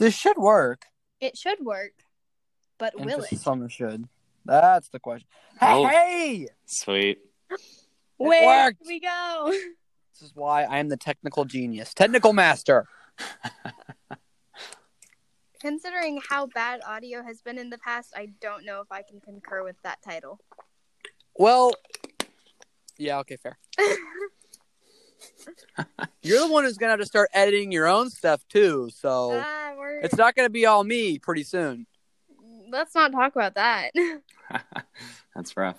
This should work. It should work, but will it? Emphasis on the should. That's the question. Hey, Oh. hey! Sweet. Where worked. we go? This is why I am the technical genius, technical master. Considering how bad audio has been in the past, I don't know if I can concur with that title. Well, yeah, okay, fair. You're the one who's gonna have to start editing your own stuff too, so Ah, we're... it's not gonna be all me pretty soon. Let's not talk about that. That's rough.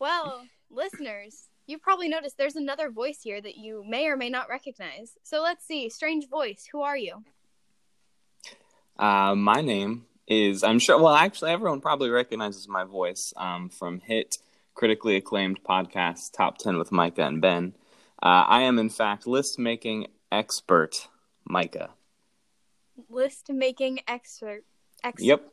well, listeners, you've probably noticed there's another voice here that you may or may not recognize. So let's see. Strange voice, who are you? Uh, my name is, I'm sure, well, actually, everyone probably recognizes my voice um, from hit critically acclaimed podcast Top 10 with Micah and Ben. Uh, I am, in fact, list making expert Micah. List making expert. Expert. Yep.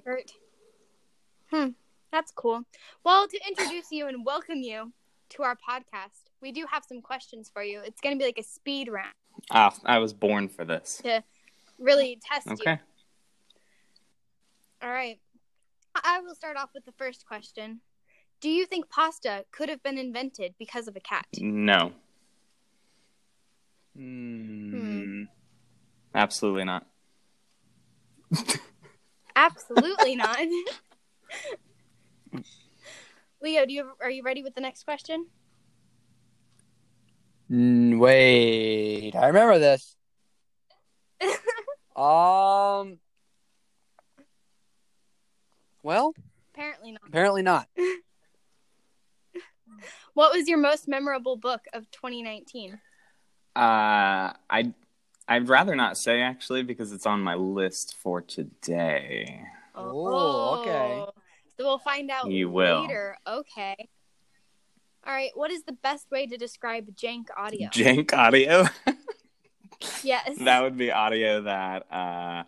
Hmm, that's cool. Well, to introduce you and welcome you to our podcast, we do have some questions for you. It's going to be like a speed round Ah, I was born for this. to really test you. Okay. All right. I will start off with the first question. Do you think pasta could have been invented because of a cat? No. Hmm. Absolutely not. Absolutely not. Leo, do you are you ready with the next question? Mm, wait, I remember this. um. Well, Apparently not. apparently not. What was your most memorable book of 2019? Uh, I I'd rather not say actually because it's on my list for today. Oh, okay. So we'll find out You will. later. Okay. All right. What is the best way to describe jank audio? Jank audio. yes. that would be audio that uh,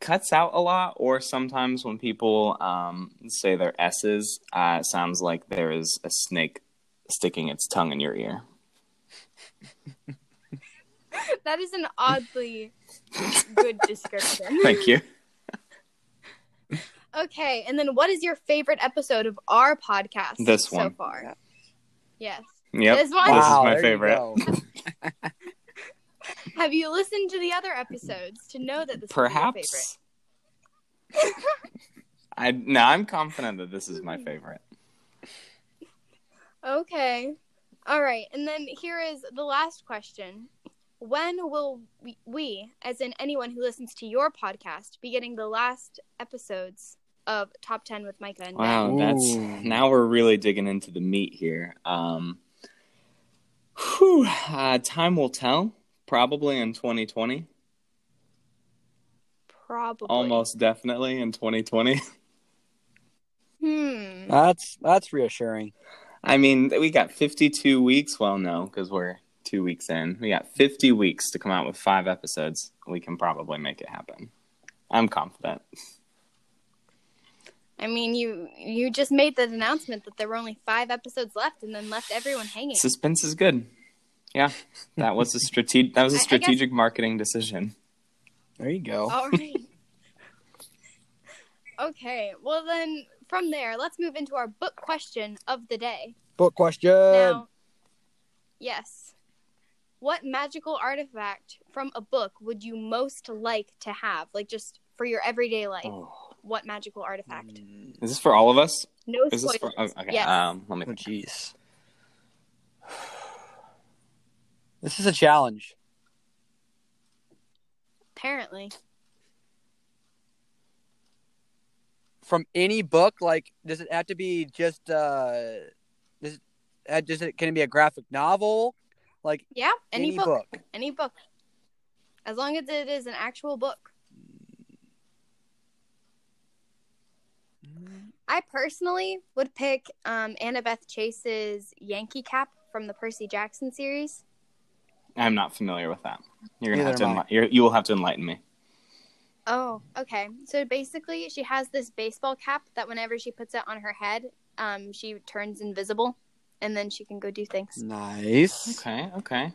cuts out a lot, or sometimes when people um, say their s's, uh, it sounds like there is a snake sticking its tongue in your ear. that is an oddly good description. Thank you. Okay, and then what is your favorite episode of our podcast This one so one. far? Yes. Yep. This one? This is my there you favorite. Have you listened to the other episodes to know that this is your Perhaps. I no, I'm confident that this is my favorite. favorite? Okay. All right, and then here is the last question. When will we, we, as in anyone who listens to your podcast, be getting the last episodes of Top 10 with Micah and Ben? Wow, that's Ooh. now we're really digging into the meat here. Um, whew, uh, time will tell. Probably in 2020. Probably. Almost definitely in 2020. Hmm. That's that's reassuring. I mean, we got 52 weeks. Well, no, because we're two weeks in. We got 50 weeks to come out with five episodes. We can probably make it happen. I'm confident. I mean, you you just made the announcement that there were only five episodes left, and then left everyone hanging. Suspense is good. Yeah, that was a strategic. That was I- a I guess- strategic marketing decision. There you go. All right. okay. Well, then from there, let's move into our book question of the day. Book question. Now, yes. What magical artifact from a book would you most like to have? Like just for your everyday life. Oh. What magical artifact? Mm, Is this for all of us? No Is this spoilers. for? oh, okay. Yes. Um, let me. Oh, jeez. This is a challenge. Apparently. From any book, like, does it have to be just? uh Does it? uh, Does it? Can it be a graphic novel? Like Yeah. Any, any, book. book. Any book. As long as it is an actual book. I personally would pick um, Annabeth Chase's Yankee cap from the Percy Jackson series. I'm not familiar with that. You're gonna Neither have to. Enli- you're, you will have to enlighten me. Oh, okay. So basically, she has this baseball cap that whenever she puts it on her head, um, she turns invisible, and then she can go do things. Nice. Okay. Okay.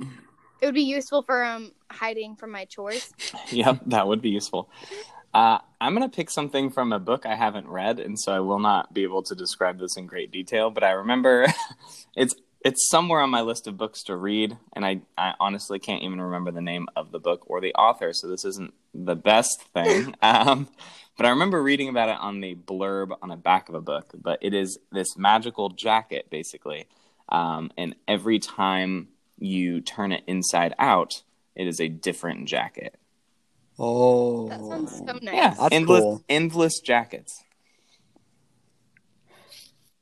It would be useful for um hiding from my chores. Yep, that would be useful. Uh, I'm going to pick something from a book I haven't read, and so I will not be able to describe this in great detail. But I remember it's it's somewhere on my list of books to read, and I, I honestly can't even remember the name of the book or the author, so this isn't the best thing. um, but I remember reading about it on the blurb on the back of a book. But it is this magical jacket, basically, um, and every time you turn it inside out, it is a different jacket. Oh, That sounds so nice. Yeah, That's endless, cool. endless jackets.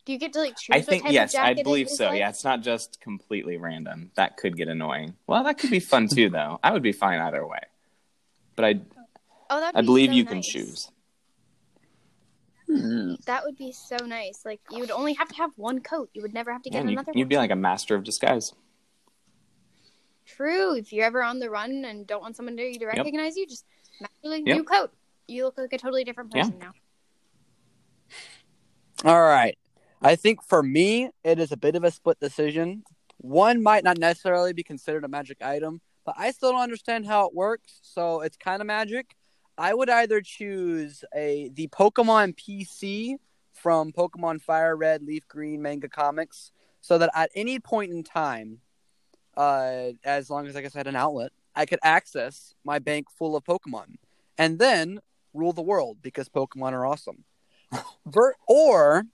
Do you get to like choose I what think type yes, of I believe so. like? Yeah, it's not just completely random. That could get annoying. Well, that could be fun too, though. I would be fine either way. But I, Oh, that'd I be believe so you can choose. Hmm. That would be so nice. Like you would only have to have one coat. You would never have to get And you, another you'd one. be like a master of disguise. True. If you're ever on the run and don't want someone to, to recognize you, just magically Yep. new coat. You look like a totally different Yeah. person now. All right. I think for me, it is a bit of a split decision. One might not necessarily be considered a magic item, but I still don't understand how it works, so it's kind of magic. I would either choose a the Pokemon PC from Pokemon Fire Red, Leaf Green manga comics, so that at any point in time, uh, as long as like I had an outlet, I could access my bank full of Pokemon, and then rule the world because Pokemon are awesome. Ver- or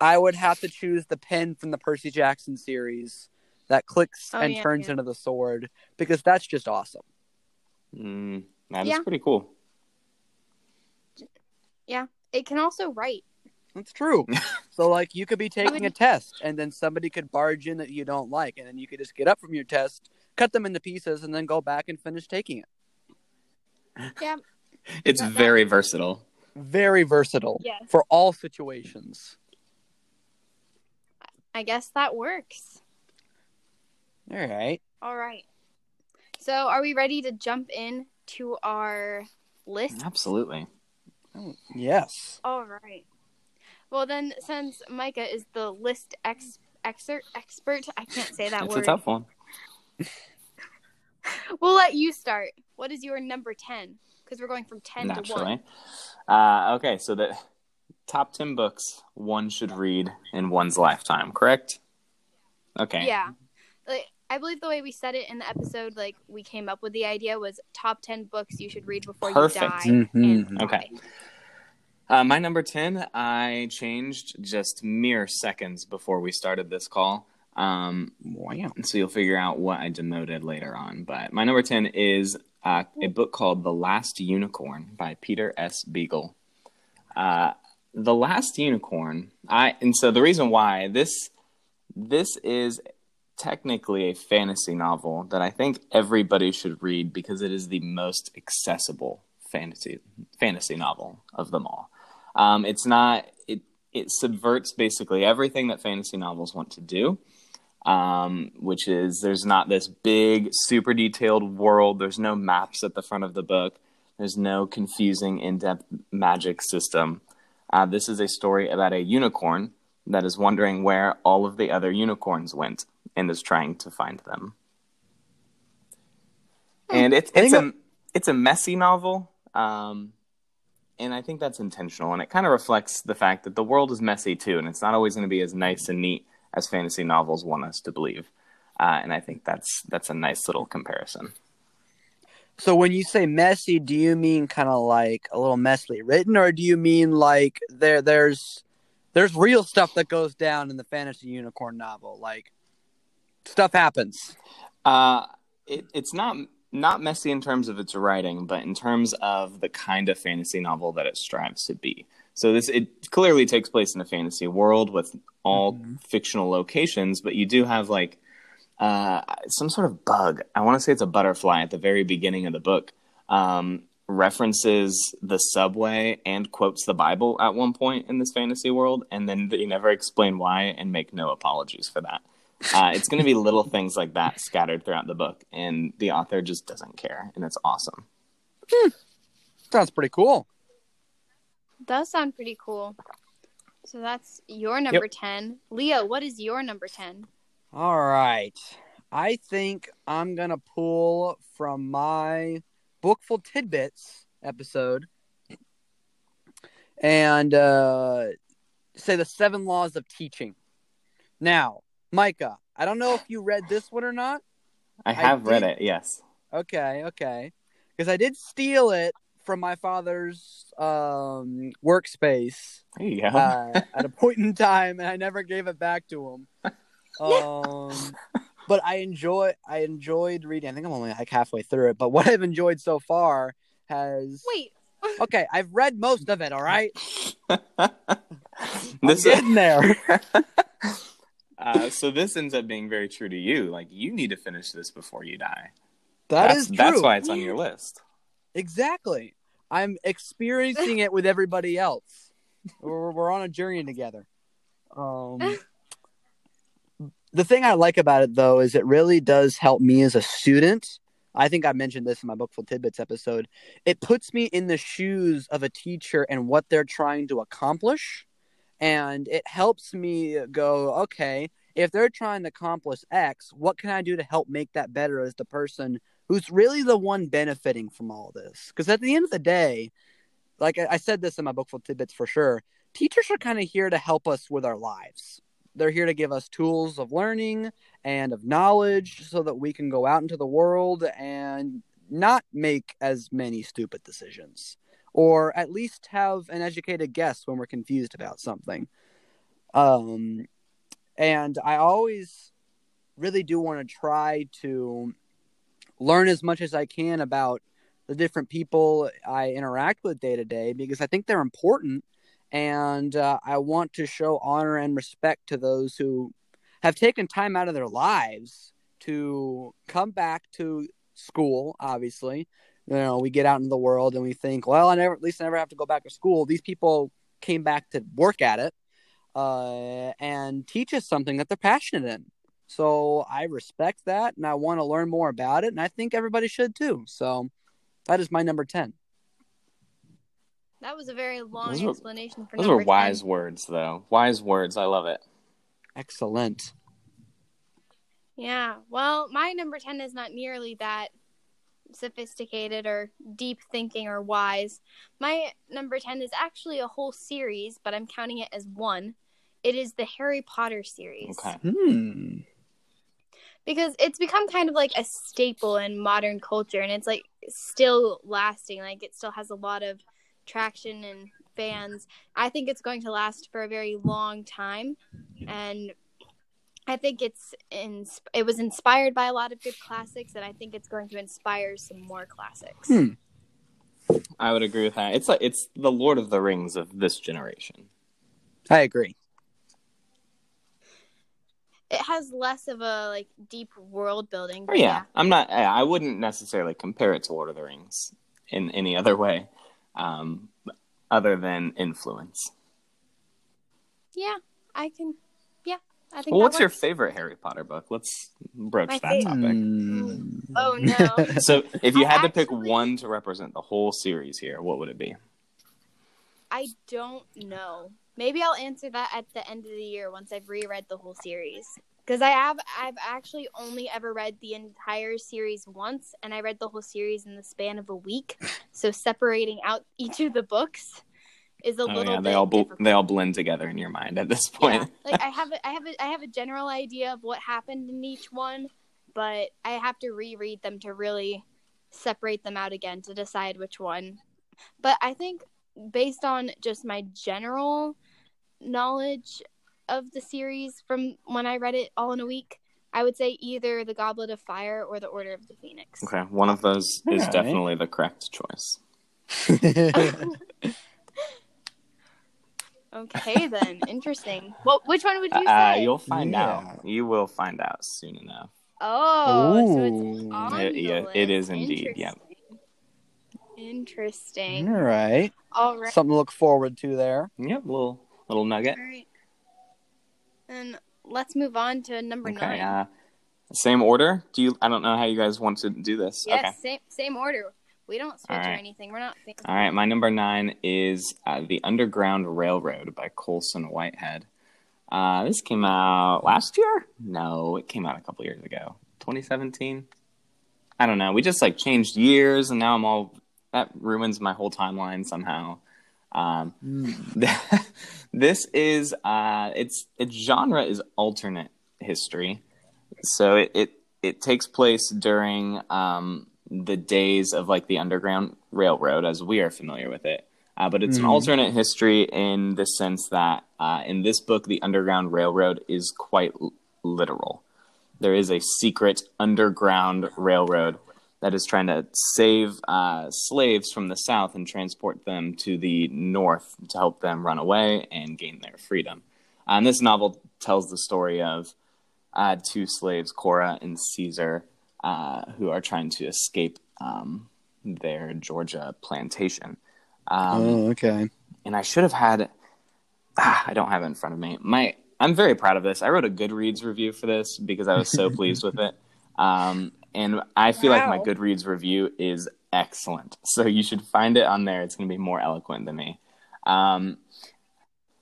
I would have to choose the pen from the Percy Jackson series that clicks Oh, and yeah, turns yeah. into the sword because that's just awesome. Mm, that is Yeah. pretty cool. It can also write. That's true. so like you could be taking a test and then somebody could barge in that you don't like and then you could just get up from your test, cut them into pieces and then go back and finish taking it. Yeah. It's That- that- very versatile. Very versatile Yes. for all situations. I guess that works. All right. All right. So, are we ready to jump in to our list? Absolutely. Oh, yes. All right. Well, then, since Micah is the list ex- exert expert, I can't say that it's word. a tough one. We'll let you start. What is your number ten? Because we're going from ten to Naturally. one. Uh, okay, so the top 10 books one should read in one's lifetime, correct? Okay. Yeah. Like, I believe the way we said it in the episode, like we came up with the idea was top ten books you should read before Perfect. you die. Mhm. And Okay. Uh, my number 10, I changed just mere seconds before we started this call. Um, Wow. so you'll figure out what I demoted later on. But my number 10 is uh, a book called The Last Unicorn by Peter S. Beagle. Uh, the Last Unicorn, I and so the reason why this this is technically a fantasy novel that I think everybody should read because it is the most accessible fantasy fantasy novel of them all. Um, it's not it it subverts basically everything that fantasy novels want to do um, which is there's not this big, super detailed world. There's no maps at the front of the book. There's no confusing, in depth magic system. Uh, this is a story about a unicorn that is wondering where all of the other unicorns went and is trying to find them. And it's it's a it's a messy novel, um, and I think that's intentional. And it kind of reflects the fact that the world is messy too, and it's not always going to be as nice and neat as fantasy novels want us to believe. Uh, and I think that's that's a nice little comparison. So when you say messy, do you mean kind of like a little messily written, or do you mean like there there's there's real stuff that goes down in the fantasy unicorn novel, like stuff happens. Uh, it, it's not not messy in terms of its writing, but in terms of the kind of fantasy novel that it strives to be. So this it clearly takes place in a fantasy world with all Mhm. fictional locations, but you do have like uh, some sort of bug. I want to say it's a butterfly at the very beginning of the book. Um, references the subway and quotes the Bible at one point in this fantasy world, and then they never explain why and make no apologies for that. Uh, it's going to be little things like that scattered throughout the book, and the author just doesn't care, and it's awesome. Sounds pretty cool. Does sound pretty cool. So that's your number ten. Leo, what is your number ten? All right. I think I'm gonna pull from my bookful tidbits episode and uh, say the seven laws of teaching. Now, Micah, I don't know if you read this one or not. I have read it. Yes. Okay, okay, because I did steal it from my father's um, workspace There you go. uh, at a point in time, and I never gave it back to him. Um, but I enjoy I enjoyed reading. I think I'm only like halfway through it, but what I've enjoyed so far has Wait, okay. I've read most of it. All right, this I'm getting there. Uh, so this ends up being very true to you. Like you need to finish this before you die. That that's, is true. That's why it's on your list. Exactly. I'm experiencing it with everybody else. We're, we're on a journey together. Um, the thing I like about it, though, is it really does help me as a student. I think I mentioned this in my Bookful Tidbits episode. It puts me in the shoes of a teacher and what they're trying to accomplish. And it helps me go, okay, if they're trying to accomplish X, what can I do to help make that better as the person who's really the one benefiting from all this. Because at the end of the day, like I said this in my book bookful tidbits for sure, teachers are kind of here to help us with our lives. They're here to give us tools of learning and of knowledge so that we can go out into the world and not make as many stupid decisions or at least have an educated guess when we're confused about something. Um, and I always really do want to try to learn as much as I can about the different people I interact with day to day because I think they're important and uh, I want to show honor and respect to those who have taken time out of their lives to come back to school obviously you know we get out into the world and we think well I never at least I never have to go back to school these people came back to work at it uh, and teach us something that they're passionate in so I respect that and I want to learn more about it. And I think everybody should too. So that is my number 10. that was a very long Those were- explanation for Those number were wise 10. words, though. Wise words. I love it. Excellent. Yeah. Well, my number 10 is not nearly that sophisticated or deep thinking or wise. My number 10 is actually a whole series, but I'm counting it as one. It is the Harry Potter series. Okay. Hmm. Because it's become kind of like a staple in modern culture and it's like still lasting. Like it still has a lot of traction and fans. I think it's going to last for a very long time and I think it's in, it was inspired by a lot of good classics, and I think it's going to inspire some more classics. Hmm. I would agree with that. It's like it's the Lord of the Rings of this generation. I agree. It has less of a like deep world building. Oh but yeah, I'm not. I I wouldn't necessarily compare it to Lord of the Rings in any other way, um, other than influence. yeah, I can. Yeah, I think. Well, that what's your favorite Harry Potter book? Let's broach My that favorite- topic. Hmm. Oh no. So, if you I had to pick one to represent the whole series here, what would it be? I don't know. Maybe I'll answer that at the end of the year once I've reread the whole series. Because I have, I've actually only ever read the entire series once, and I read the whole series in the span of a week. So separating out each of the books is a Oh little yeah, bit they all bl- they all blend together in your mind at this yeah, point. like I have, a, I have, a, I have a general idea of what happened in each one, but I have to reread them to really separate them out again to decide which one. But I think based on just my general knowledge of the series from when I read it all in a week, I would say either the Goblet of Fire or the Order of the Phoenix. Okay, one of those is Alright. definitely the correct choice. okay, then interesting. Well, which one would you Uh, say? you'll find Yeah. out. You will find out soon enough. Oh, so it's on It- the yeah, list. it is indeed, yep. Interesting. All right. All right. Something to look forward to there. Yep, little little nugget. All right. And let's move on to number Okay. nine. Uh, same order. Do you? I don't know how you guys want to do this. yes, Okay. same same order. We don't switch All or anything. We're not. Fancy. All right. My number nine is uh, the Underground Railroad by Colson Whitehead. Uh, this came out last year. No, it came out a couple years ago. 2017. I don't know. We just like changed years, and now I'm all that ruins my whole timeline somehow. Um, this is uh, its its genre is alternate history, so it it, it takes place during um, the days of like the Underground Railroad, as we are familiar with it. Uh, but it's mm. an alternate history in the sense that uh, in this book, the Underground Railroad is quite l- literal. There is a secret underground railroad that is trying to save uh, slaves from the South and transport them to the North to help them run away and gain their freedom. And this novel tells the story of uh, two slaves, Cora and Caesar, uh, who are trying to escape um, their Georgia plantation. Um, oh, okay. And I should have had. Ah, I don't have it in front of me. My I'm very proud of this. I wrote a Goodreads review for this because I was so pleased with it. Um, and I feel wow. like my Goodreads review is excellent. So you should find it on there. It's going to be more eloquent than me. Um,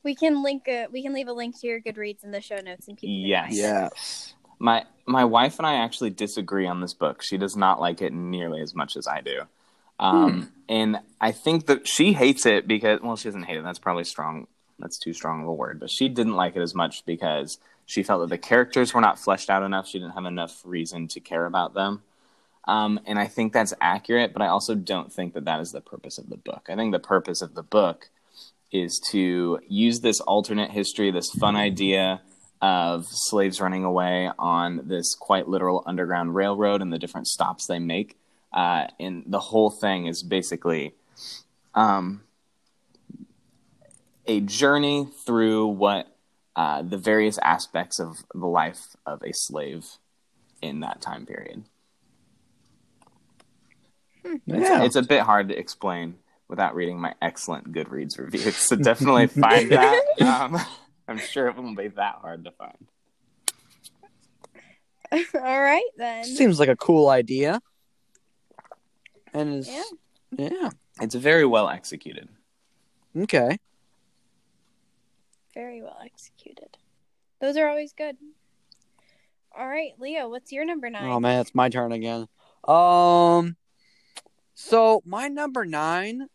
we can link a, we can leave a link to your Goodreads in the show notes and people. Yes. Yes. My my wife and I actually disagree on this book. She does not like it nearly as much as I do. Um, hmm. And I think that she hates it because, well, she doesn't hate it. That's probably strong. That's too strong of a word. But she didn't like it as much because she felt that the characters were not fleshed out enough. She didn't have enough reason to care about them. Um, and I think that's accurate, but I also don't think that that is the purpose of the book. I think the purpose of the book is to use this alternate history, this fun idea of slaves running away on this quite literal underground railroad and the different stops they make uh, and the whole thing is basically um, a journey through what uh, the various aspects of the life of a slave in that time period. Hmm. Yeah. It's, it's, a bit hard to explain without reading my excellent Goodreads review. So definitely find that. Um, I'm sure it won't be that hard to find. All right then. Seems like a cool idea and is yeah. yeah, it's very well executed. Okay. Very well executed. Those are always good. All right, Leo, what's your number nine? Oh man, it's my turn again. Um, so my number nine,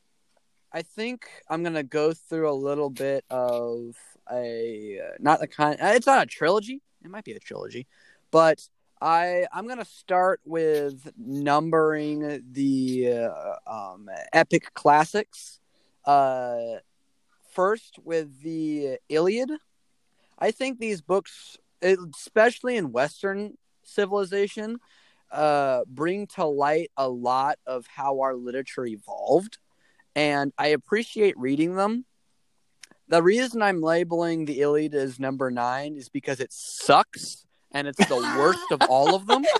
I think I'm gonna go through a little bit of a not the kind. It's not a trilogy. It might be a trilogy, but I I'm gonna start with numbering the uh, um, epic classics. Uh, first with the Iliad. I think these books, especially in Western civilization, uh, bring to light a lot of how our literature evolved, and I appreciate reading them. The reason I'm labeling the Iliad as number nine is because it sucks and it's the worst of all of them.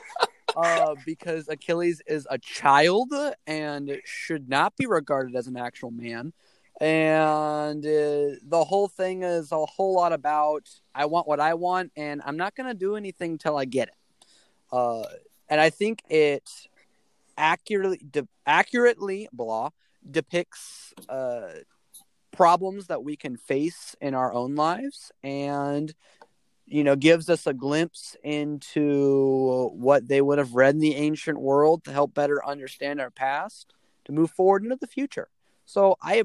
Uh, because Achilles is a child and should not be regarded as an actual man. And uh, the whole thing is a whole lot about I want what I want, and I'm not going to do anything till I get it. Uh, and I think it accurately de- accurately blah depicts uh, problems that we can face in our own lives and you know, gives us a glimpse into what they would have read in the ancient world to help better understand our past to move forward into the future. So I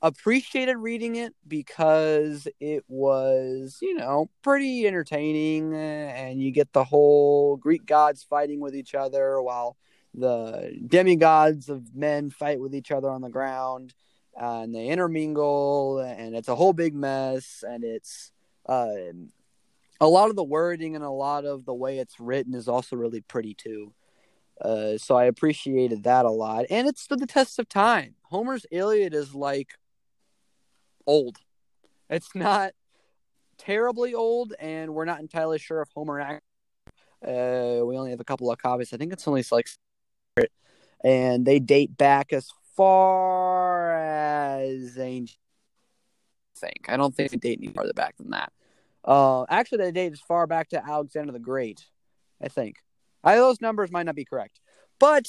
appreciated reading it because it was, you know, pretty entertaining and you get the whole Greek gods fighting with each other while the demigods of men fight with each other on the ground uh, and they intermingle and it's a whole big mess and it's uh, a lot of the wording and a lot of the way it's written is also really pretty too. Uh, so I appreciated that a lot, and it stood the test of time. Homer's Iliad is like old. It's not terribly old, and we're not entirely sure if Homer. Uh, we only have a couple of copies. I think it's only like, and they date back as far as ancient. I think I don't think they date any farther back than that. Uh, actually, they date as far back to Alexander the Great, I think. I, those numbers might not be correct, but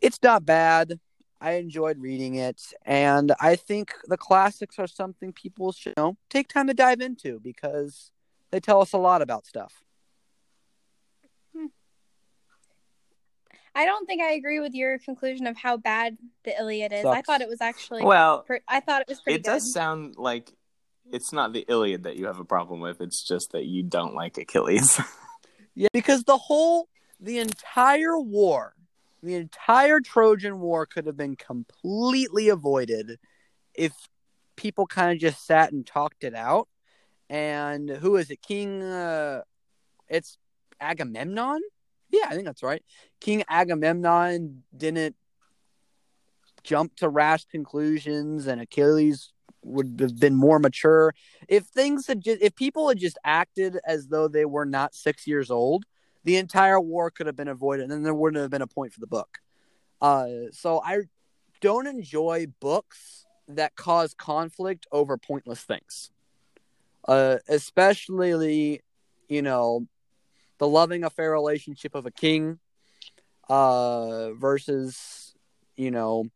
it's not bad. I enjoyed reading it, and I think the classics are something people should you know take time to dive into because they tell us a lot about stuff. I don't think I agree with your conclusion of how bad the Iliad is. I thought it was actually. well, per- I thought it was pretty it good. does sound like it's not the Iliad that you have a problem with. It's just that you don't like Achilles. Yeah, because the whole, the entire war, the entire Trojan War could have been completely avoided if people kind of just sat and talked it out. And who is it? King, uh, it's Agamemnon? Yeah, I think that's right. King Agamemnon didn't jump to rash conclusions, and Achilles would have been more mature if things had just if people had just acted as though they were not six years old, the entire war could have been avoided, and then there wouldn't have been a point for the book. Uh, so I don't enjoy books that cause conflict over pointless things, uh, especially you know the loving affair relationship of a king uh, versus you know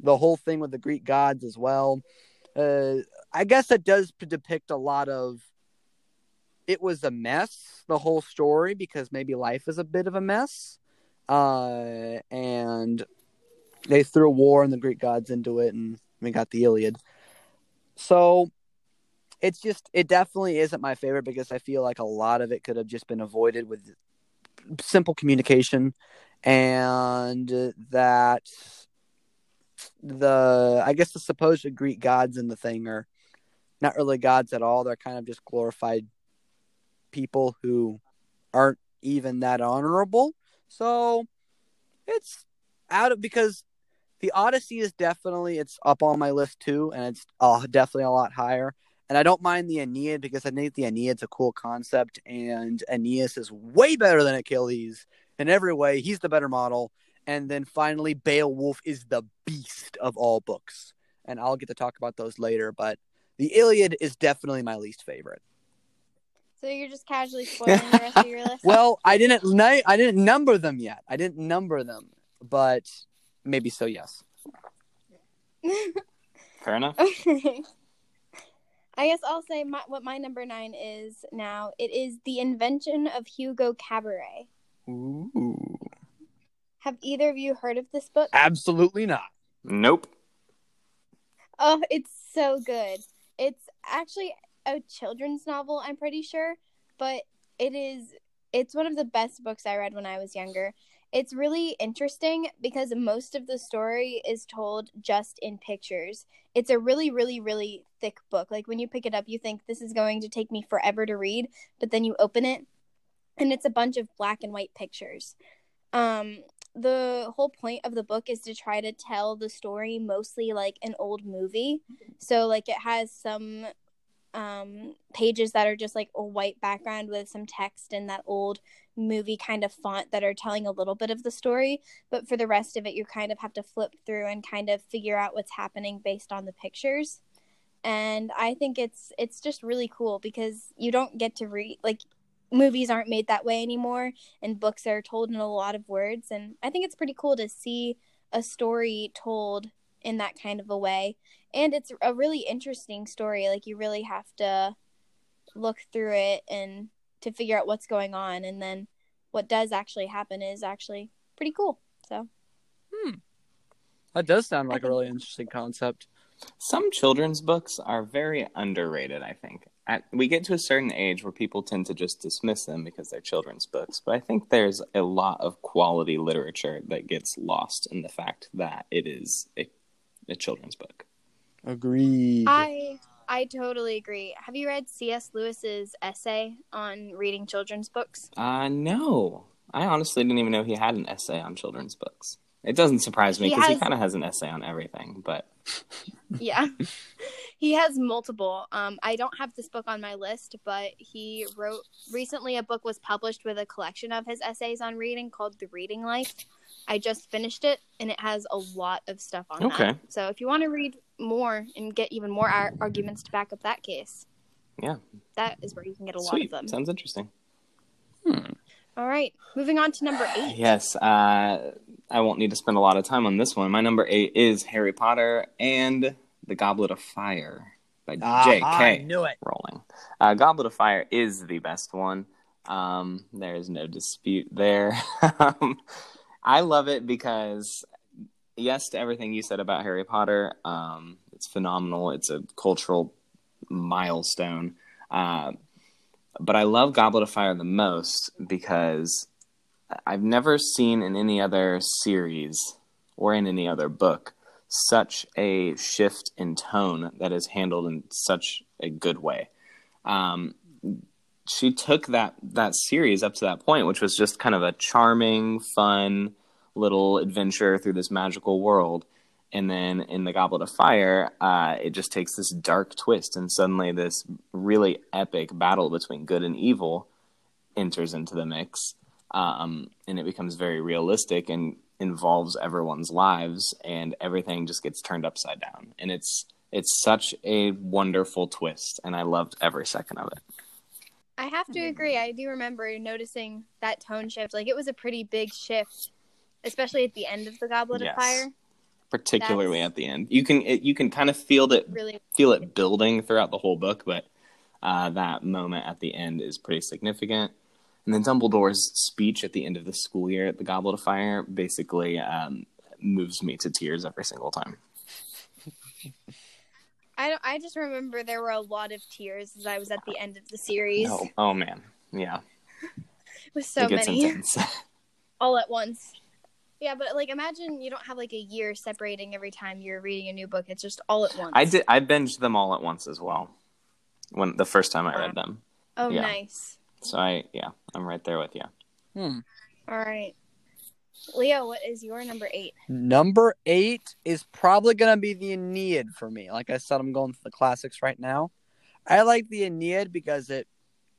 the whole thing with the Greek gods as well uh, I guess it does depict a lot of. It was a mess, the whole story, because maybe life is a bit of a mess, uh, and they threw war and the Greek gods into it, and we got the Iliad. So, it's just it definitely isn't my favorite because I feel like a lot of it could have just been avoided with simple communication, and that the I guess the supposed Greek gods in the thing are not really gods at all. They're kind of just glorified people who aren't even that honorable. So it's out of because the Odyssey is definitely it's up on my list too, and it's uh, definitely a lot higher. And I don't mind the Aeneid because I think the Aeneid's a cool concept, and Aeneas is way better than Achilles in every way. He's the better model. And then finally, Beowulf is the beast of all books. And I'll get to talk about those later, but the Iliad is definitely my least favorite. so you're just casually spoiling the rest of your list. Well, I didn't ni- I didn't number them yet. I didn't number them, but maybe so. Yes. Fair enough. Okay. I guess I'll say my, what my number nine is now. It is the invention of Hugo Cabret. Ooh. Have either of you heard of this book? Absolutely not. Nope. Oh, it's so good. It's actually a children's novel, I'm pretty sure, but it is it's one of the best books I read when I was younger. It's really interesting because most of the story is told just in pictures. It's a really really really thick book. Like when you pick it up you think this is going to take me forever to read, but then you open it and it's a bunch of black and white pictures. Um the whole point of the book is to try to tell the story mostly like an old movie. So like it has some um pages that are just like a white background with some text and that old movie kind of font that are telling a little bit of the story, but for the rest of it you kind of have to flip through and kind of figure out what's happening based on the pictures. And I think it's it's just really cool because you don't get to read like movies aren't made that way anymore and books are told in a lot of words. And i think it's pretty cool to see a story told in that kind of a way. And it's a really interesting story. Like you really have to look through it and to figure out what's going on and then what does actually happen is actually pretty cool so hmm. That does sound like a really interesting concept. Some children's books are very underrated, I think. At, we get to a certain age where people tend to just dismiss them because they're children's books, but I think there's a lot of quality literature that gets lost in the fact that it is a, a children's book. Agreed. i i totally agree. Have you read cs lewis's essay on reading children's books? Uh, no. I honestly didn't even know he had an essay on children's books. It doesn't surprise me because he, has- kind of has an essay on everything, but yeah. He has multiple. Um i don't have this book on my list but he wrote recently a book was published with a collection of his essays on reading called the reading life i just finished it and it has a lot of stuff on it. Okay. that so if you want to read more and get even more ar- arguments to back up that case Yeah. that is where you can get a lot of them Sounds interesting. all right moving on to number eight Yes, uh, I won't need to spend a lot of time on this one. My number eight is Harry Potter and the Goblet of Fire by Ah, J.K. I knew it. Rowling. Uh, Goblet of Fire is the best one. Um, there is no dispute there. um, I love it because yes to everything you said about Harry Potter. Um, it's phenomenal. It's a cultural milestone. Uh, but I love Goblet of Fire the most because I've never seen in any other series or in any other book such a shift in tone that is handled in such a good way. Um, she took that that series up to that point, which was just kind of a charming, fun little adventure through this magical world. And then in the Goblet of Fire, uh, it just takes this dark twist, and suddenly this really epic battle between good and evil enters into the mix, um, and it becomes very realistic and involves everyone's lives, and everything just gets turned upside down. And it's it's such a wonderful twist, and I loved every second of it. I have to agree. I do remember noticing that tone shift. Like it was a pretty big shift, especially at the end of the Goblet Yes. of Fire. particularly That's- at the end. You can it, you can kind of feel it Really, feel it building throughout the whole book, but uh, that moment at the end is pretty significant. And then Dumbledore's speech at the end of the school year at the Goblet of Fire basically um, moves me to tears every single time. I don't. I just remember there were a lot of tears as I was at the end of the series. Oh, oh man, yeah, It was so it gets many intense. all at once. Yeah, but like imagine you don't have like a year separating every time you're reading a new book. It's just all at once. I did I binged them all at once as well when the first time I read them. Oh, yeah. nice. So I yeah, I'm right there with you. Hmm. All right, Leo. What is your number eight? Number eight is probably going to be the Aeneid for me. Like I said, I'm going for the classics right now. I like the Aeneid because it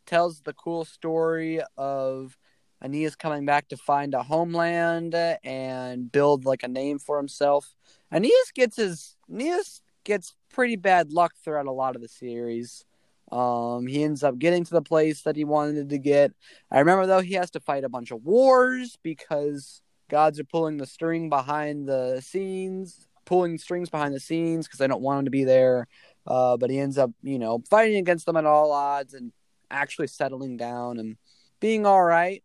tells the cool story of Aeneas coming back to find a homeland and build like a name for himself. Aeneas gets his Aeneas gets pretty bad luck throughout a lot of the series. Um, he ends up getting to the place that he wanted to get. I remember though he has to fight a bunch of wars because gods are pulling the string behind the scenes, pulling strings behind the scenes because they don't want him to be there. Uh, but he ends up, you know, fighting against them at all odds and actually settling down and being all right.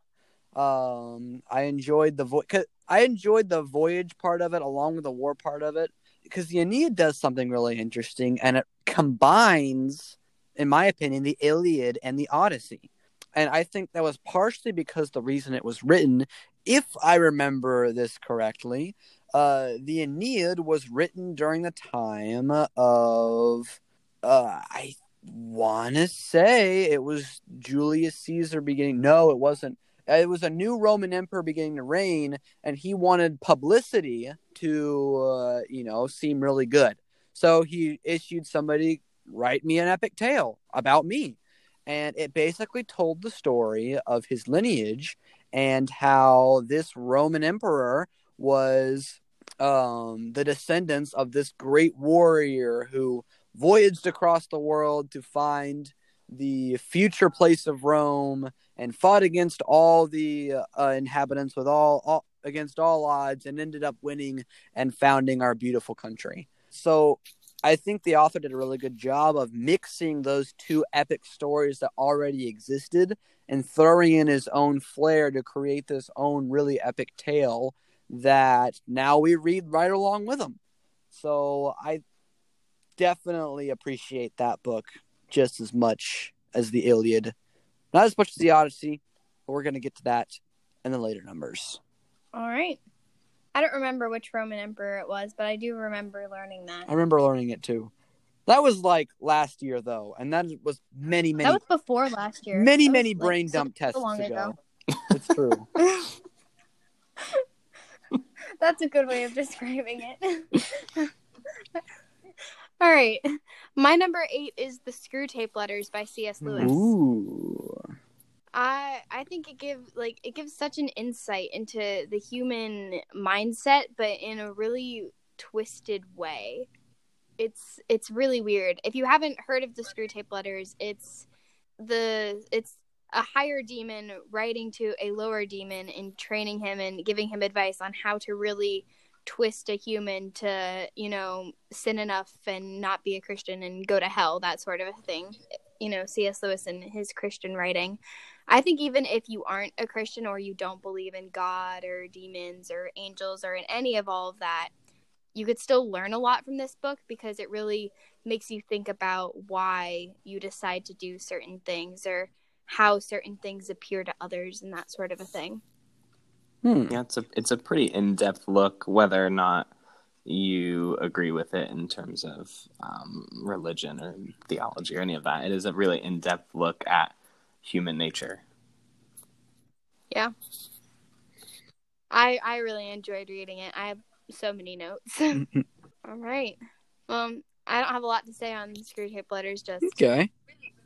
Um, I enjoyed the vo- I enjoyed the voyage part of it along with the war part of it because the Aeneid does something really interesting and it combines, in my opinion, the Iliad and the Odyssey. And I think that was partially because the reason it was written if I remember this correctly, uh, the Aeneid was written during the time of, uh, I want to say it was Julius Caesar beginning. No, it wasn't. It was a new Roman emperor beginning to reign, and he wanted publicity to, uh, you know, seem really good. So he issued somebody write me an epic tale about me, and it basically told the story of his lineage and how this Roman emperor was um, the descendants of this great warrior who voyaged across the world to find the future place of Rome and fought against all the uh, inhabitants with all, all against all odds and ended up winning and founding our beautiful country. So I think the author did a really good job of mixing those two epic stories that already existed and throwing in his own flair to create this own really epic tale that now we read right along with him. So I definitely appreciate that book just as much as the Iliad. Not as much as the Odyssey, but we're going to get to that in the later numbers. All right. I don't remember which Roman emperor it was, but I do remember learning that. I remember learning it too. That was like last year though, and that was many, many, That was before last year. many, That was, many like, brain so dump tests long ago. ago. it's true. That's a good way of describing it. All right. My number eight is The Screwtape Letters by C.S. Lewis. Ooh. I I think it gives like it gives such an insight into the human mindset, but in a really twisted way. It's it's really weird. If you haven't heard of the Screwtape Letters, it's the it's a higher demon writing to a lower demon and training him and giving him advice on how to really twist a human to you know sin enough and not be a christian and go to hell that sort of a thing you know cs lewis and his christian writing I think even if you aren't a Christian or you don't believe in God or demons or angels or in any of all of that, you could still learn a lot from this book because it really makes you think about why you decide to do certain things or how certain things appear to others and that sort of a thing. Hmm. Yeah, it's a it's a pretty in depth look, whether or not you agree with it in terms of um, religion or theology or any of that. It is a really in depth look at human nature. Yeah, I I really enjoyed reading it. I have so many notes. all right. Um, I don't have a lot to say on Screwtape Letters. Just okay.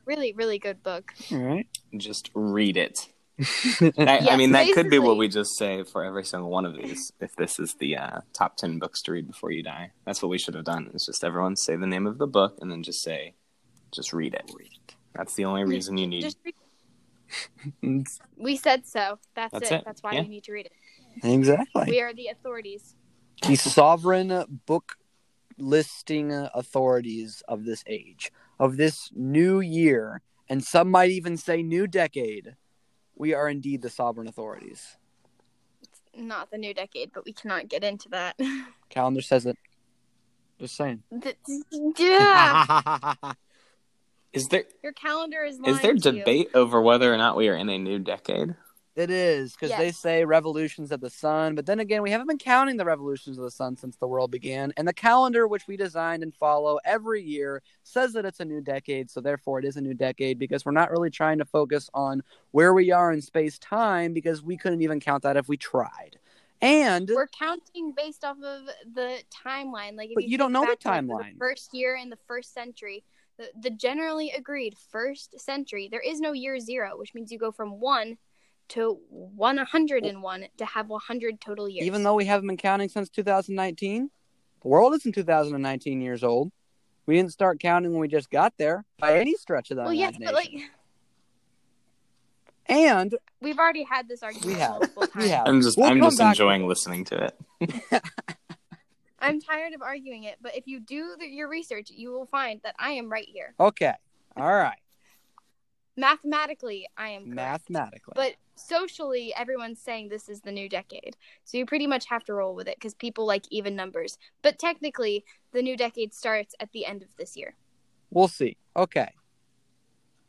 really, really good book. All right. Just read it. I, I mean, that could be what we just say for every single one of these. If this is the uh, top ten books to read before you die, that's what we should have done. It's just everyone say the name of the book and then just say, just read it. Read. That's the only reason you need. We said so. That's, That's it. it. That's why Yeah. you need to read it. exactly. We are the authorities. The sovereign book listing authorities of this age, of this new year, and some might even say new decade. We are indeed the sovereign authorities. It's Not the new decade, but we cannot get into that. Calendar says it. Just saying. Yeah. Is there Your calendar is lying is there to you. debate over whether or not we are in a new decade? It is because they say revolutions of the sun, but then again, we haven't been counting the revolutions of the sun since the world began. And the calendar, which we designed and follow every year, says that it's a new decade. So therefore, it is a new decade because we're not really trying to focus on where we are in space time because we couldn't even count that if we tried. And We're counting based off of the timeline. Like, if But you, you don't know the back to, like, timeline. The first year in the first century, the, the generally agreed first century, there is no year zero, which means you go from one to 101 to have 100 total years. even though we haven't been counting since 2019, the world isn't 2019 years old. We didn't start counting when we just got there by any stretch of the well, yes, imagination. but like and we've already had this argument we have, multiple times. we have. I'm just We'll I'm just back to enjoying listening to it. I'm tired of arguing it, but if you do the, your research, you will find that I am right here. Okay. All right. Mathematically, I am correct. Mathematically. But socially, everyone's saying this is the new decade. So you pretty much have to roll with it because people like even numbers. But technically, the new decade starts at the end of this year. we'll see. Okay.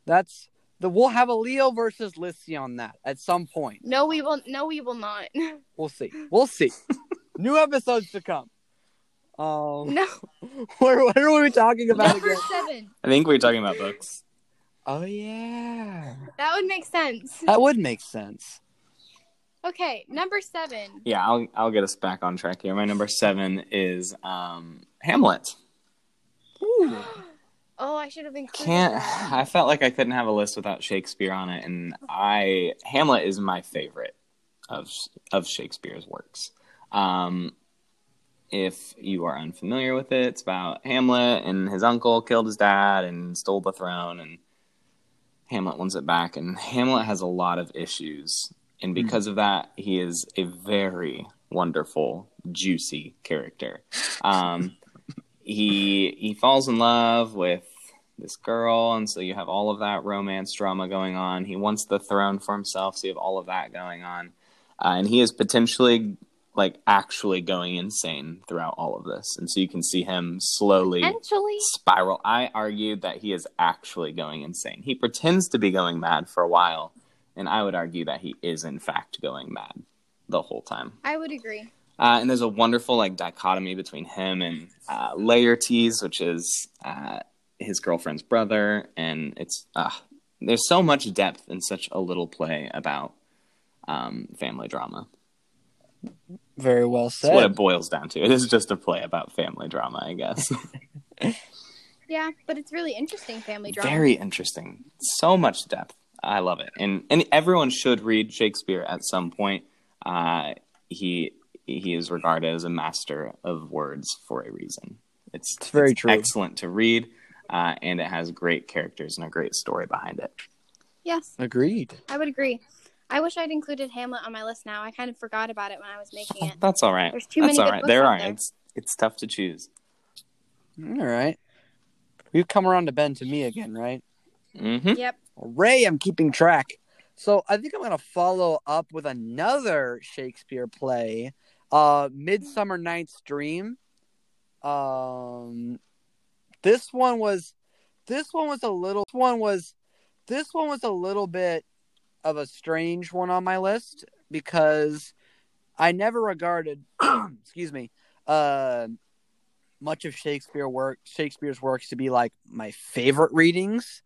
That's the we'll have a Leo versus Lissy on that at some point. No, we will. No, we will not. We'll see. We'll see. New episodes to come. Um, no. what, what are we talking about Number again? seven. I think we are talking about books. Oh yeah, That would make sense. that would make sense. Okay, number seven. Yeah, I'll I'll get us back on track here. My number seven is um, Hamlet. Ooh. Oh, I should have been. Can't that. I felt like I couldn't have a list without Shakespeare on it, and I Hamlet is my favorite of of Shakespeare's works. Um, if you are unfamiliar with it, it's about Hamlet and his uncle killed his dad and stole the throne, and Hamlet wants it back. And Hamlet has a lot of issues, and because of that, he is a very wonderful, juicy character. Um, he he falls in love with this girl, and so you have all of that romance drama going on. He wants the throne for himself, so you have all of that going on, uh, and he is potentially like actually going insane throughout all of this, and so you can see him slowly spiral. I argued that he is actually going insane. He pretends to be going mad for a while, and I would argue that he is in fact going mad the whole time. I would agree. Uh, and there's a wonderful like dichotomy between him and uh, Laertes, which is uh, his girlfriend's brother, and it's uh, there's so much depth in such a little play about um, family drama. Very well That's what it boils down to. It is just a play about family drama, I guess. Yeah, but it's really interesting family drama. Very interesting. So much depth. I love it, and and everyone should read Shakespeare at some point. Uh, he he is regarded as a master of words for a reason. It's, It's very true. excellent to read, uh, and it has great characters and a great story behind it. Yes, Agreed. I would agree. I wish I'd included Hamlet on my list now. I kind of forgot about it when I was making it. That's all right. There's too That's many all good right. books There out are. there. It's it's tough to choose. All right. We've come around to Ben to me again, right? hmm Yep. Ray, I'm keeping track. So I think I'm gonna follow up with another Shakespeare play, uh, Midsummer Night's Dream. Um, this one was, this one was a little. This one was, this one was a little bit of a strange one on my list because I never regarded, excuse me, uh, much of Shakespeare work Shakespeare's works to be like my favorite readings.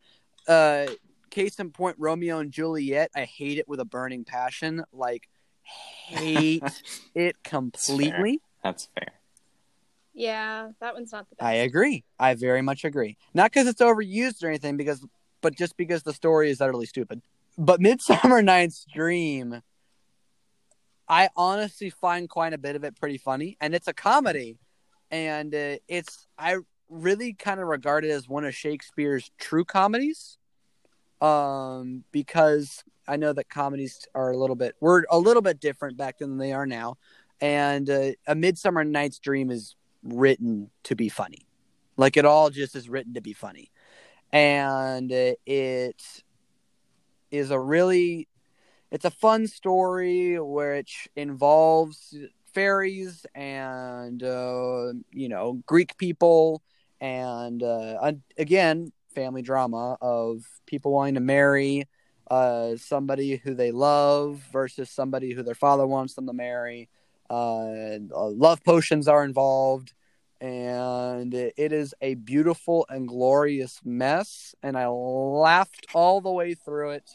Uh, case in point, Romeo and Juliet. I hate it with a burning passion. Like, hate it completely. That's fair. Yeah, that one's not the best. I agree. I very much agree. Not because it's overused or anything, because but just because the story is utterly stupid. But Midsummer Night's Dream, I honestly find quite a bit of it pretty funny, and it's a comedy, and uh, it's I really kind of regard it as one of Shakespeare's true comedies, um, because I know that comedies are a little bit were a little bit different back then than they are now, and uh, A Midsummer Night's Dream is written to be funny, like it all just is written to be funny, and uh, it is a really it's a fun story which involves fairies and uh, you know Greek people and uh, again family drama of people wanting to marry uh, somebody who they love versus somebody who their father wants them to marry. Uh, love potions are involved, and it is a beautiful and glorious mess. And I laughed all the way through it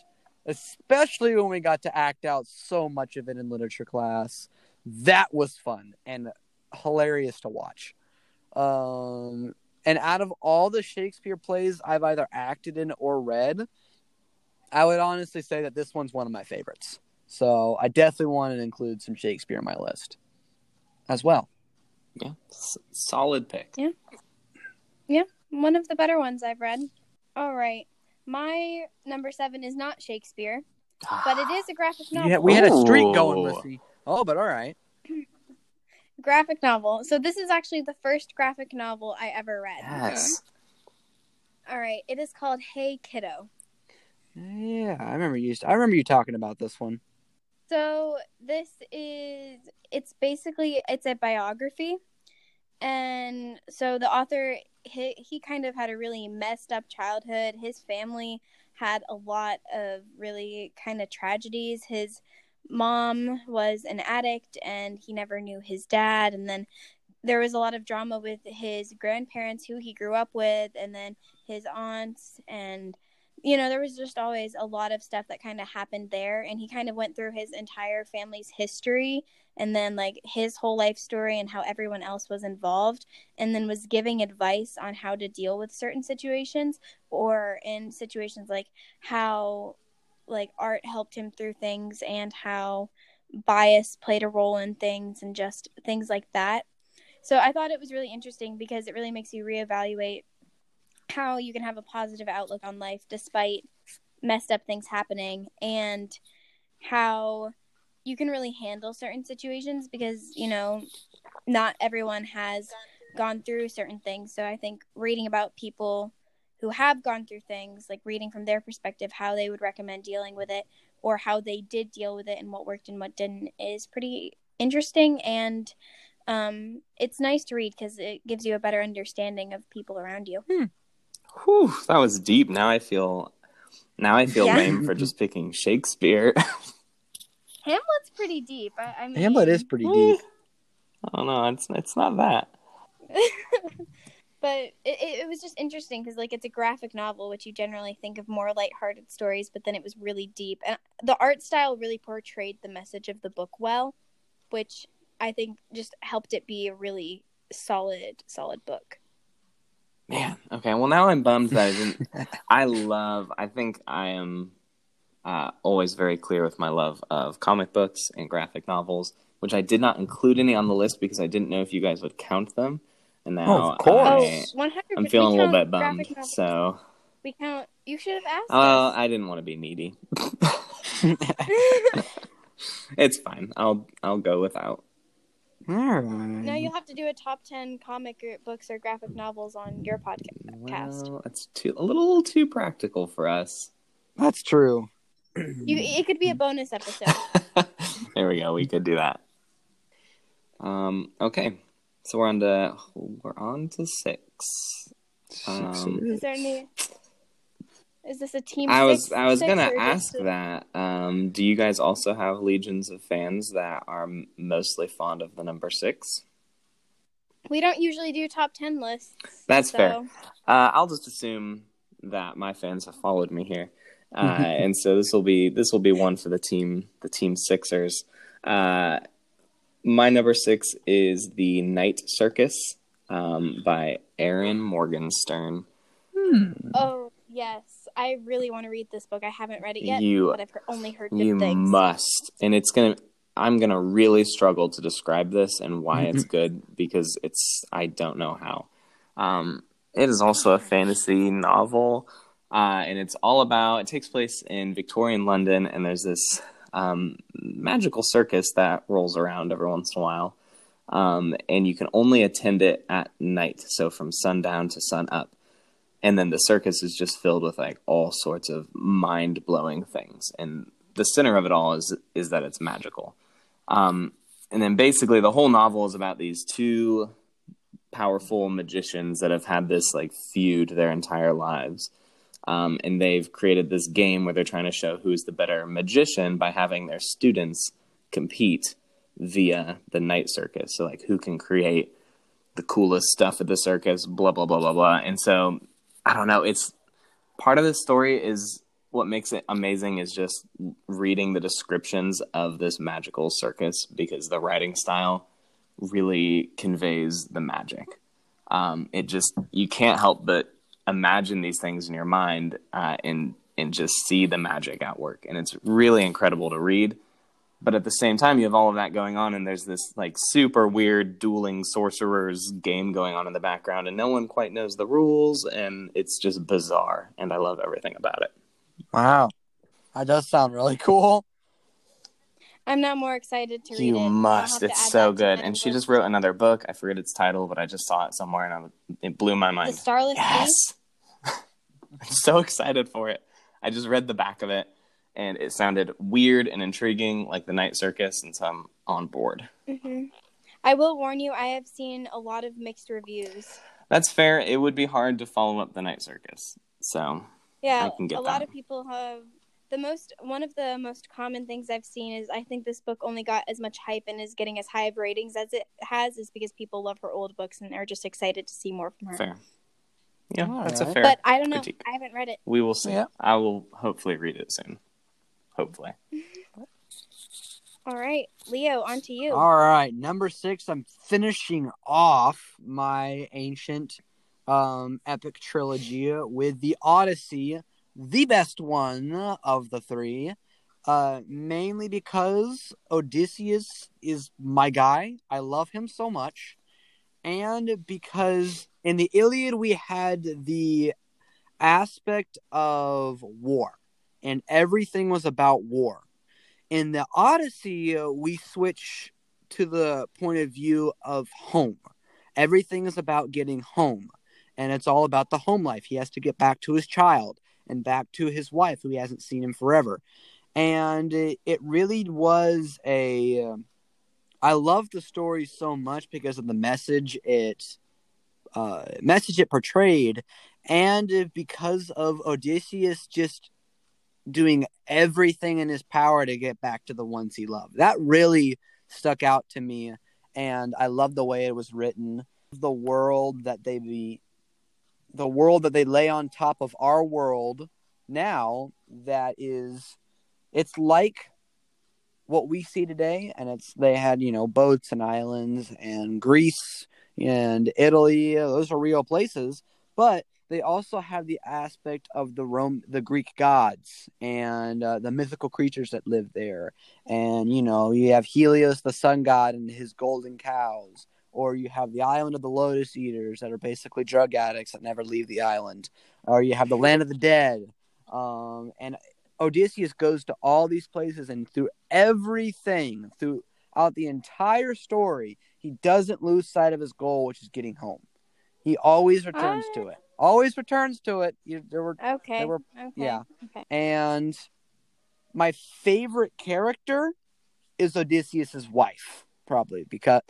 especially when we got to act out so much of it in literature class. That was fun and hilarious to watch. Um, and out of all the Shakespeare plays I've either acted in or read, I would honestly say that this one's one of my favorites. So I definitely want to include some Shakespeare in my list as well. Yeah, S- solid pick. Yeah. Yeah, one of the better ones I've read. All right. My number seven is not Shakespeare, but it is a graphic novel. Yeah, we had a streak going, Ooh. Lissy. Oh, but all right. graphic novel. So this is actually the first graphic novel I ever read. Yes. Mm-hmm. All right. It is called Hey Kiddo. Yeah, I remember you. I remember you talking about this one. So this is it's basically it's a biography. And so the author he, he kind of had a really messed up childhood. His family had a lot of really kind of tragedies. His mom was an addict and he never knew his dad and then there was a lot of drama with his grandparents who he grew up with and then his aunts and you know there was just always a lot of stuff that kind of happened there and he kind of went through his entire family's history and then like his whole life story and how everyone else was involved and then was giving advice on how to deal with certain situations or in situations like how like art helped him through things and how bias played a role in things and just things like that. So i thought it was really interesting because it really makes you reevaluate how you can have a positive outlook on life despite messed up things happening and how you can really handle certain situations because you know not everyone has gone through certain things. So i think reading about people who have gone through things like reading from their perspective how they would recommend dealing with it or how they did deal with it and what worked and what didn't is pretty interesting. And um, it's nice to read because it gives you a better understanding of people around you Whew, that was deep. Now I feel now I feel Yeah. lame for just picking Shakespeare. hamlet's pretty deep i, I mean Hamlet is pretty deep. I don't know. It's it's not that. but it, it, it was just interesting because like it's a graphic novel which you generally think of more lighthearted stories but then it was really deep and the art style really portrayed the message of the book well which i think just helped it be a really solid solid book Man, okay. Well, now I'm bummed that I didn't. I love. I think I am uh, always very clear with my love of comic books and graphic novels, which I did not include any on the list because I didn't know if you guys would count them. And now Oh, of course. oh I, am feeling a little bit bummed. So, we count you should have asked uh. I didn't want to be needy. it's fine. I'll I'll go without. All right. now you'll have to do a top 10 comic or books or graphic novels on your podcast Well, it's too a little too practical for us. That's true. You, it could be a bonus episode. there we go. We could do that. Um. Okay. So we're on to we're on to six. Um, Is there any? Is this a team? I was six, I was gonna or just ask a- that. Um, do you guys also have legions of fans that are mostly fond of the number six? We don't usually do top ten lists. That's so- fair. Uh, I'll just assume that my fans have followed me here, uh, and so this will be this will be one for the team the team Sixers. Uh, my number six is the Night Circus um, by Erin Morgenstern. Oh yes, I really want to read this book. I haven't read it yet, You- but I've only heard good You things. must, and it's gonna. I'm gonna really struggle to describe this and why it's good because it's. I don't know how. Um, it is also a fantasy novel, uh, and it's all about. It takes place in Victorian London, and there's this um, magical circus that rolls around every once in a while, um, and you can only attend it at night, so from sundown to sun up and then the circus is just filled with like all sorts of mind blowing things, and the center of it all is is that it's magical. Um, and then basically the whole novel is about these two powerful magicians that have had this like feud their entire lives. Um, and they've created this game where they're trying to show who's the better magician by having their students compete via the night circus. So like who can create the coolest stuff at the circus, blah blah blah blah blah. And so I don't know. It's part of the story is what makes it amazing is just reading the descriptions of this magical circus because the writing style really conveys the magic. Um, it just you can't help but imagine these things in your mind uh, and and just see the magic at work, and it's really incredible to read. But at the same time, you have all of that going on, and there's this like super weird dueling sorcerers game going on in the background, and no one quite knows the rules, and it's just bizarre. And I love everything about it. Wow. That does sound really cool. I'm now more excited to read You it. I'll must. It's so good. my And she just wrote another book. I forget its title, but I just saw it somewhere, and I, it blew my the mind. Starless Yes. I'm so excited for it. I just read the back of it and it sounded weird and intriguing like the night circus and so I'm on board. Mhm. I will warn you. I have seen a lot of mixed reviews. That's fair. It would be hard to follow up the night circus. So, Yeah, I can get a lot of people have the most. One of the most common things I've seen is I think this book only got as much hype and is getting as high of ratings as it has is because people love her old books and they're just excited to see more from her. fair. Yeah, All that's a fair. But I don't know. critique. I haven't read it. we will see. Yeah. I will hopefully read it soon. Hopefully. All right, Leo, on to you. All right, number six. I'm finishing off my ancient um, epic trilogy with the Odyssey, the best one of the three. Uh, mainly because Odysseus is my guy. I love him so much, and because in the Iliad we had the aspect of war, and everything was about war in the Odyssey, uh, we switch to the point of view of home. Everything is about getting home, and it's all about the home life. He has to get back to his child and back to his wife, who he hasn't seen him forever. And it, really was a. um, I love the story so much because of the message it uh, message it portrayed, and because of Odysseus just doing everything in his power to get back to the ones he loved. That really stuck out to me, and I love the way it was written. The world that they be, the world that they lay on top of our world now, that is, it's like what we see today, and it's they had you know boats and islands and Greece and Italy. Those are real places, but they also have the aspect of the Rome, the Greek gods, and uh, the mythical creatures that live there. And you know, you have Helios, the sun god, and his golden cows, or you have the island of the lotus eaters that are basically drug addicts that never leave the island, or you have the land of the dead. Um, and Odysseus goes to all these places, and through everything, throughout the entire story, he doesn't lose sight of his goal, which is getting home. He always returns to it. Always returns to it. You, there were Okay. They were- okay. yeah. Okay. and my favorite character is Odysseus's wife, probably because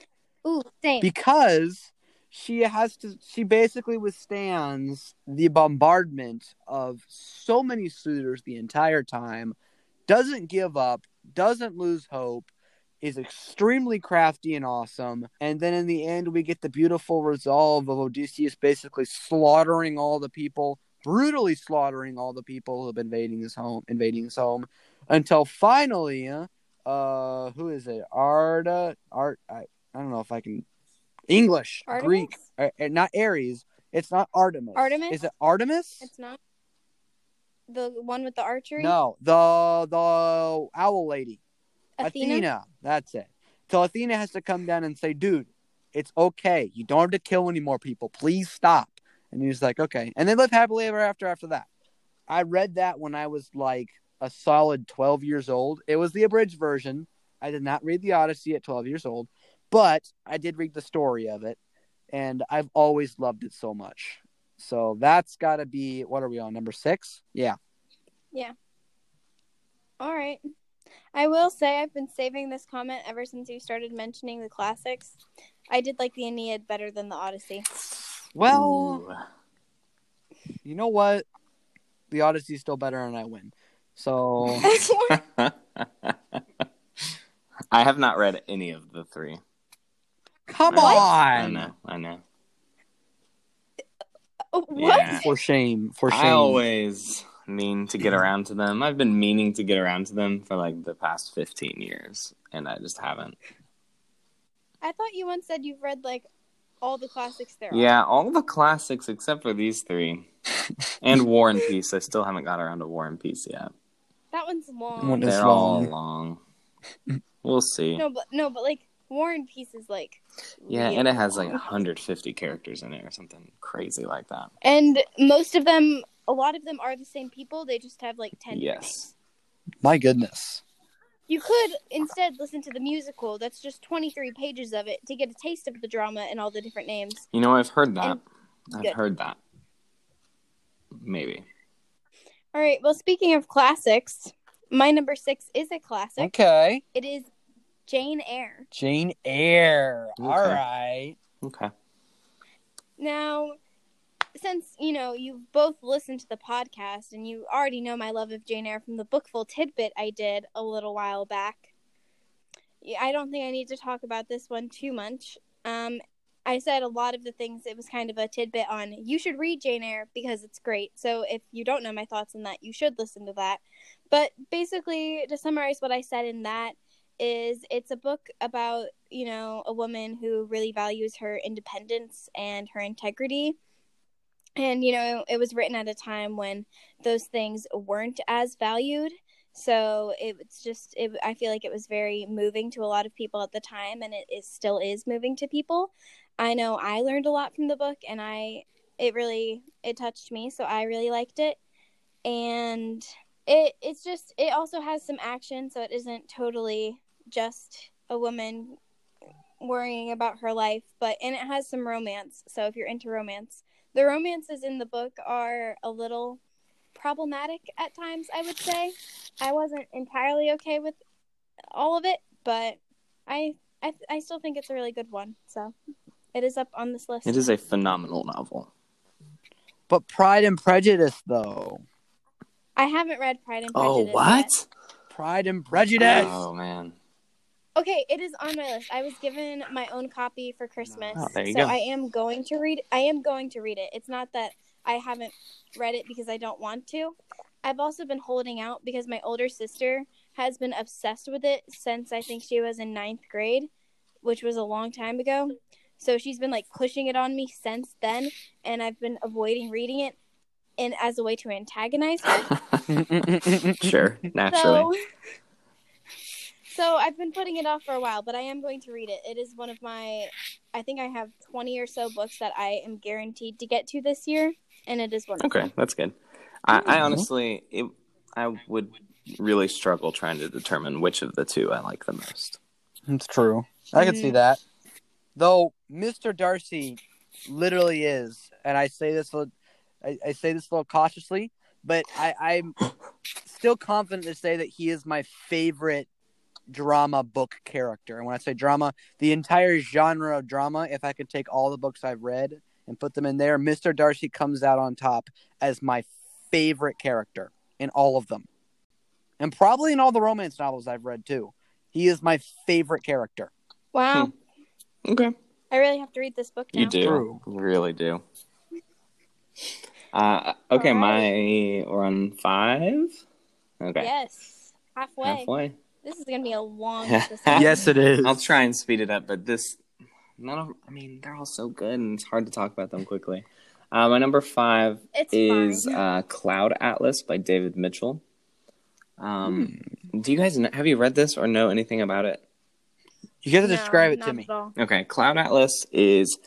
Ooh, same. because she has to she basically withstands the bombardment of so many suitors the entire time doesn't give up doesn't lose hope is extremely crafty and awesome. And then in the end we get the beautiful resolve of odysseus basically slaughtering all the people brutally slaughtering all the people who have been invading his home invading his home until finally uh who is it? Arda art i, I don't know if i can english Artemis? greek uh, uh, not ares. It's not artemis. Artemis? is it artemis? It's not. The one with the archery. no the the owl lady Athena. Athena. That's it. So Athena has to come down and say, dude, it's okay. You don't have to kill any more people. Please stop. And he's like, okay. And they live happily ever after after that. I read that when I was like a solid 12 years old. It was the abridged version. I did not read the Odyssey at 12 years old, but I did read the story of it. And I've always loved it so much. So that's got to be, what are we on? Number six? Yeah. Yeah. All right. I will say I've been saving this comment ever since you started mentioning the classics. I did like the Aeneid better than the Odyssey. Well, Ooh. you know what? The Odyssey's still better and I win. So I have not read any of the three. come What? on. I know, I know. Uh, what? Yeah. For shame. For shame. I always mean to get around to them. I've been meaning to get around to them for like the past 15 years, and I just haven't. I thought you once said you've read like all the classics there. are. Yeah, all the classics except for these three. And War and Peace. I still haven't got around to War and Peace yet. That one's long. One- They're all long. long. We'll see. No, but no, but like War and Peace is like. Yeah, really and it has like long. 150 characters in it or something crazy like that. And most of them, a lot of them are the same people. They just have like ten. different names. Yes. My goodness. You could instead listen to the musical. That's just 23 pages of it to get a taste of the drama and all the different names. You know, I've heard that. And- I've Good. heard that. Maybe. All right. Well, speaking of classics, my number six is a classic. Okay. It is Jane Eyre. Jane Eyre. Okay. All right. Okay. Now, since you know you've both listened to the podcast and you already know my love of Jane Eyre from the bookful tidbit I did a little while back, I don't think I need to talk about this one too much. Um, I said a lot of the things. It was kind of a tidbit on you should read Jane Eyre because it's great. So if you don't know my thoughts on that, you should listen to that. But basically, to summarize what I said in that is it's a book about you know a woman who really values her independence and her integrity and you know it was written at a time when those things weren't as valued. So it's just it, i feel like it was very moving to a lot of people at the time and it is still is moving to people. I know i learned a lot from the book and i it really it touched me so i really liked it. And it it's just it also has some action so it isn't totally just a woman worrying about her life but and it has some romance. So if you're into romance the romances in the book are a little problematic at times i would say i wasn't entirely okay with all of it but i i, I still think it's a really good one so it is up on this list It is a phenomenal novel. But Pride and Prejudice, though. i haven't read pride and oh, Prejudice. Oh, what? yet. Pride and Prejudice. Oh, man. Okay, it is on my list. I was given my own copy for Christmas. Oh, so go. I am going to read I am going to read it. It's not that I haven't read it because I don't want to. I've also been holding out because my older sister has been obsessed with it since I think she was in ninth grade, which was a long time ago. So she's been like pushing it on me since then, and I've been avoiding reading it and as a way to antagonize her. sure, naturally. So, so I've been putting it off for a while, but I am going to read it. It is one of my, I think I have 20 or so books that I am guaranteed to get to this year, and it is one of Okay, them. that's good. I, I Mhm. honestly, it, I would really struggle trying to determine which of the two I like the most. It's true. I can see Mhm. that. Though Mr. Darcy literally is, and I say this, a- I, I say this a little cautiously, but I, I'm still confident to say that he is my favorite drama book character. And when I say drama, the entire genre of drama, if I could take all the books I've read and put them in there, Mr. Darcy comes out on top as my favorite character in all of them. And probably in all the romance novels I've read too. He is my favorite character. Wow. Okay. I really have to read this book now. You do. True. You really do. Uh, okay, All my we're on five. Okay, Yes. Halfway. halfway. This is gonna be a long. Yes, it is. I'll try and speed it up, but this none of. I mean, they're all so good, and it's hard to talk about them quickly. Uh, my number five It's is uh, Cloud Atlas by David Mitchell. Um, Do you guys kn- have you read this or know anything about it? You got to No, describe it not to me. at all. Okay, Cloud Atlas is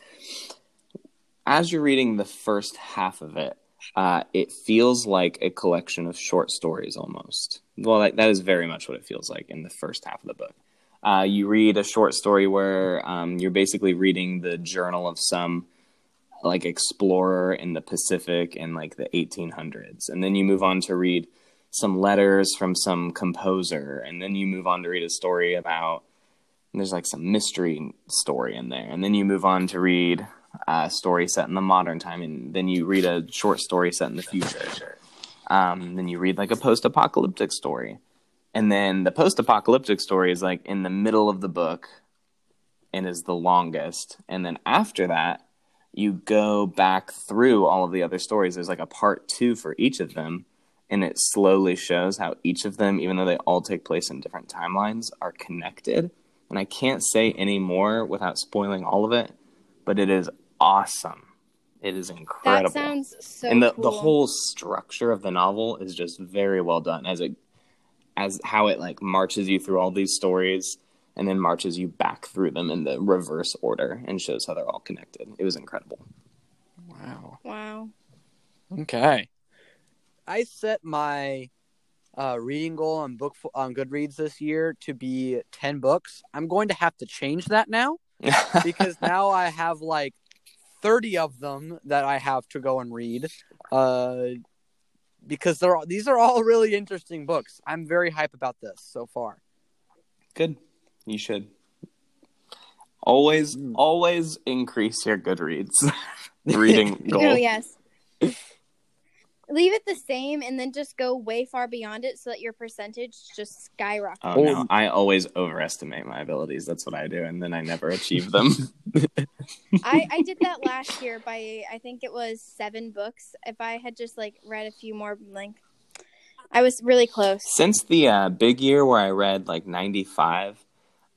as you're reading the first half of it, uh, it feels like a collection of short stories almost. Well, that, that is very much what it feels like in the first half of the book. Uh, you read a short story where um, you're basically reading the journal of some like explorer in the Pacific in like the 1800s, and then you move on to read some letters from some composer, and then you move on to read a story about there's like some mystery story in there. And then you move on to read a story set in the modern time. And then you read a short story set in the future um, then you read like a post-apocalyptic story. And then the post-apocalyptic story is like in the middle of the book and is the longest. And then after that you go back through all of the other stories. There's like a part two for each of them. And it slowly shows how each of them even though they all take place in different timelines are connected. And I can't say any more without spoiling all of it, but it is awesome. It is incredible. That sounds so and the, cool. the whole structure of the novel is just very well done as it as how it like marches you through all these stories and then marches you back through them in the reverse order and shows how they're all connected. It was incredible. Wow. Wow. Okay. I set my uh, reading goal on book on Goodreads this year to be ten books. I'm going to have to change that now because now I have like thirty of them that I have to go and read. Uh, because they're all, these are all really interesting books. I'm very hype about this so far. Good. You should. Always Mm. always increase your Goodreads reading goal. Oh yes. Leave it the same and then just go way far beyond it so that your percentage just skyrockets. Oh no, I always overestimate my abilities. That's what I do, and then I never achieve them. I, I did that last year by I think it was seven books. If I had just like read a few more like I was really close. Since the uh, big year where I read like 95,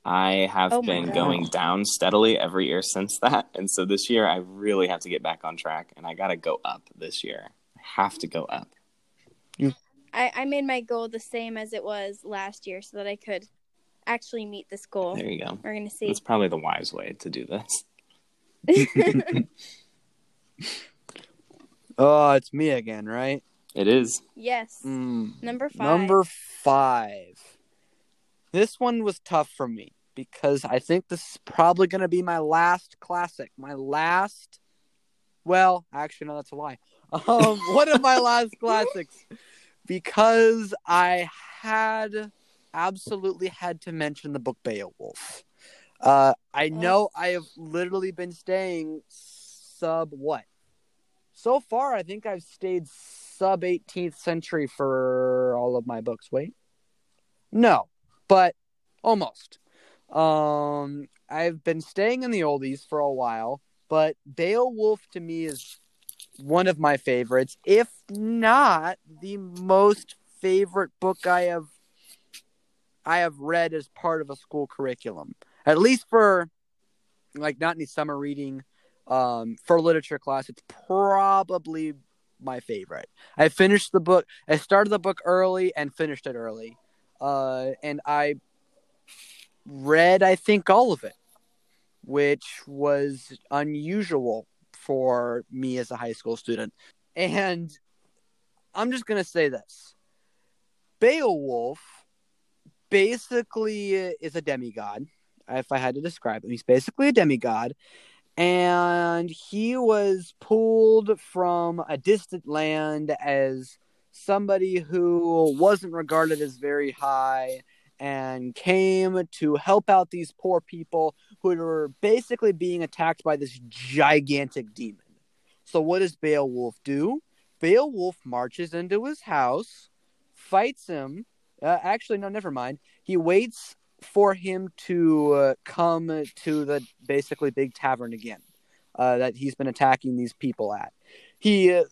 I have Oh been God. going down steadily every year since that. And so this year I really have to get back on track and I got to go up this year. I have to go up. I, I made my goal the same as it was last year so that I could actually meet this goal. There you go. We're gonna see. That's probably the wise way to do this. Oh, it's me again, right? It is. yes. Mm. Number five. Number five. This one was tough for me because I think this is probably going to be my last classic. My last. Well, actually, no, that's a lie. Um, one of my last classics because I had absolutely had to mention the book Beowulf. Uh, I know I have literally been staying sub what? So far, I think I've stayed sub 18th century for all of my books. Wait. No, but almost. Um, I've been staying in the oldies for a while, but Beowulf to me is one of my favorites, if not the most favorite book I have I have read as part of a school curriculum. At least for like not any summer reading. Um, for literature class, it's probably my favorite. I finished the book. I started the book early and finished it early. Uh, and I read, I think, all of it, which was unusual for me as a high school student. And I'm just to say this Beowulf basically is a demigod. If I had to describe him, he's basically a demigod. And he was pulled from a distant land as somebody who wasn't regarded as very high and came to help out these poor people who were basically being attacked by this gigantic demon. So, what does Beowulf do? Beowulf marches into his house, fights him. Uh, actually, no, never mind. He waits for him to uh, come to the basically big tavern again uh, that he's been attacking these people at. He uh,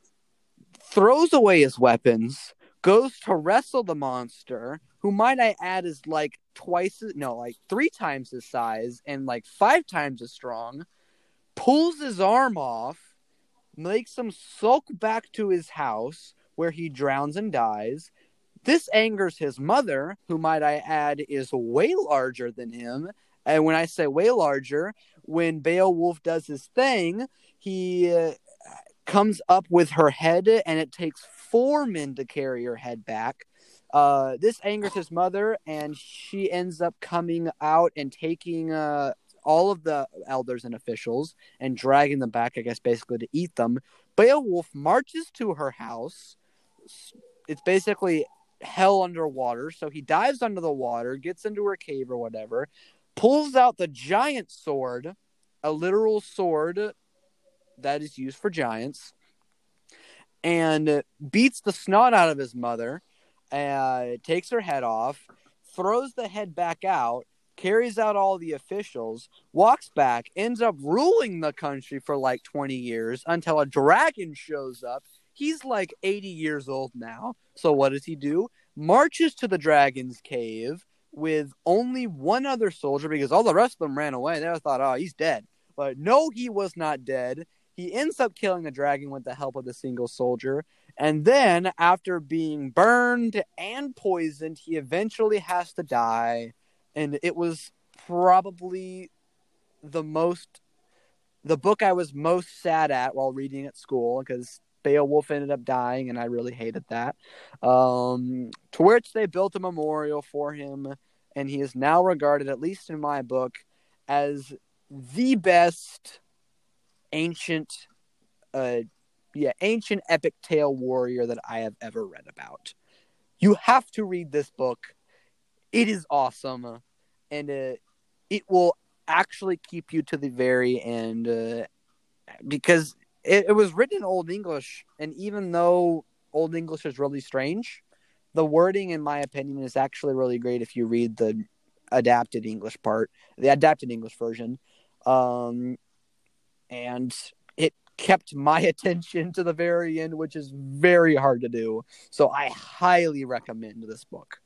throws away his weapons, goes to wrestle the monster, who might I add is like twice, no, like three times his size and like five times as strong, pulls his arm off, makes him sulk back to his house where he drowns and dies. This angers his mother, who might I add is way larger than him. And when I say way larger, when Beowulf does his thing, he uh, comes up with her head, and it takes four men to carry her head back. Uh, this angers his mother, and she ends up coming out and taking uh, all of the elders and officials and dragging them back, I guess, basically to eat them. Beowulf marches to her house. It's basically hell underwater. So he dives under the water, gets into her cave or whatever, pulls out the giant sword, a literal sword that is used for giants, and beats the snot out of his mother, uh, takes her head off, throws the head back out, carries out all the officials, walks back, ends up ruling the country for like 20 years until a dragon shows up. He's like 80 years old now. So what does he do? Marches to the dragon's cave with only one other soldier because all the rest of them ran away. They thought, oh, he's dead. But no, he was not dead. He ends up killing the dragon with the help of the single soldier. And then, after being burned and poisoned, he eventually has to die. And it was probably the most, the book I was most sad at while reading at school because Beowulf ended up dying, and I really hated that. Um, to which they built a memorial for him, and he is now regarded, at least in my book, as the best ancient, uh, yeah, ancient epic tale warrior that I have ever read about. You have to read this book. It is awesome, and uh, it will actually keep you to the very end uh, because it, it was written in Old English, and even though Old English is really strange, the wording, in my opinion, is actually really great if you read the adapted English part, the adapted English version. Um, and it kept my attention to the very end, which is very hard to do. So I highly recommend this book.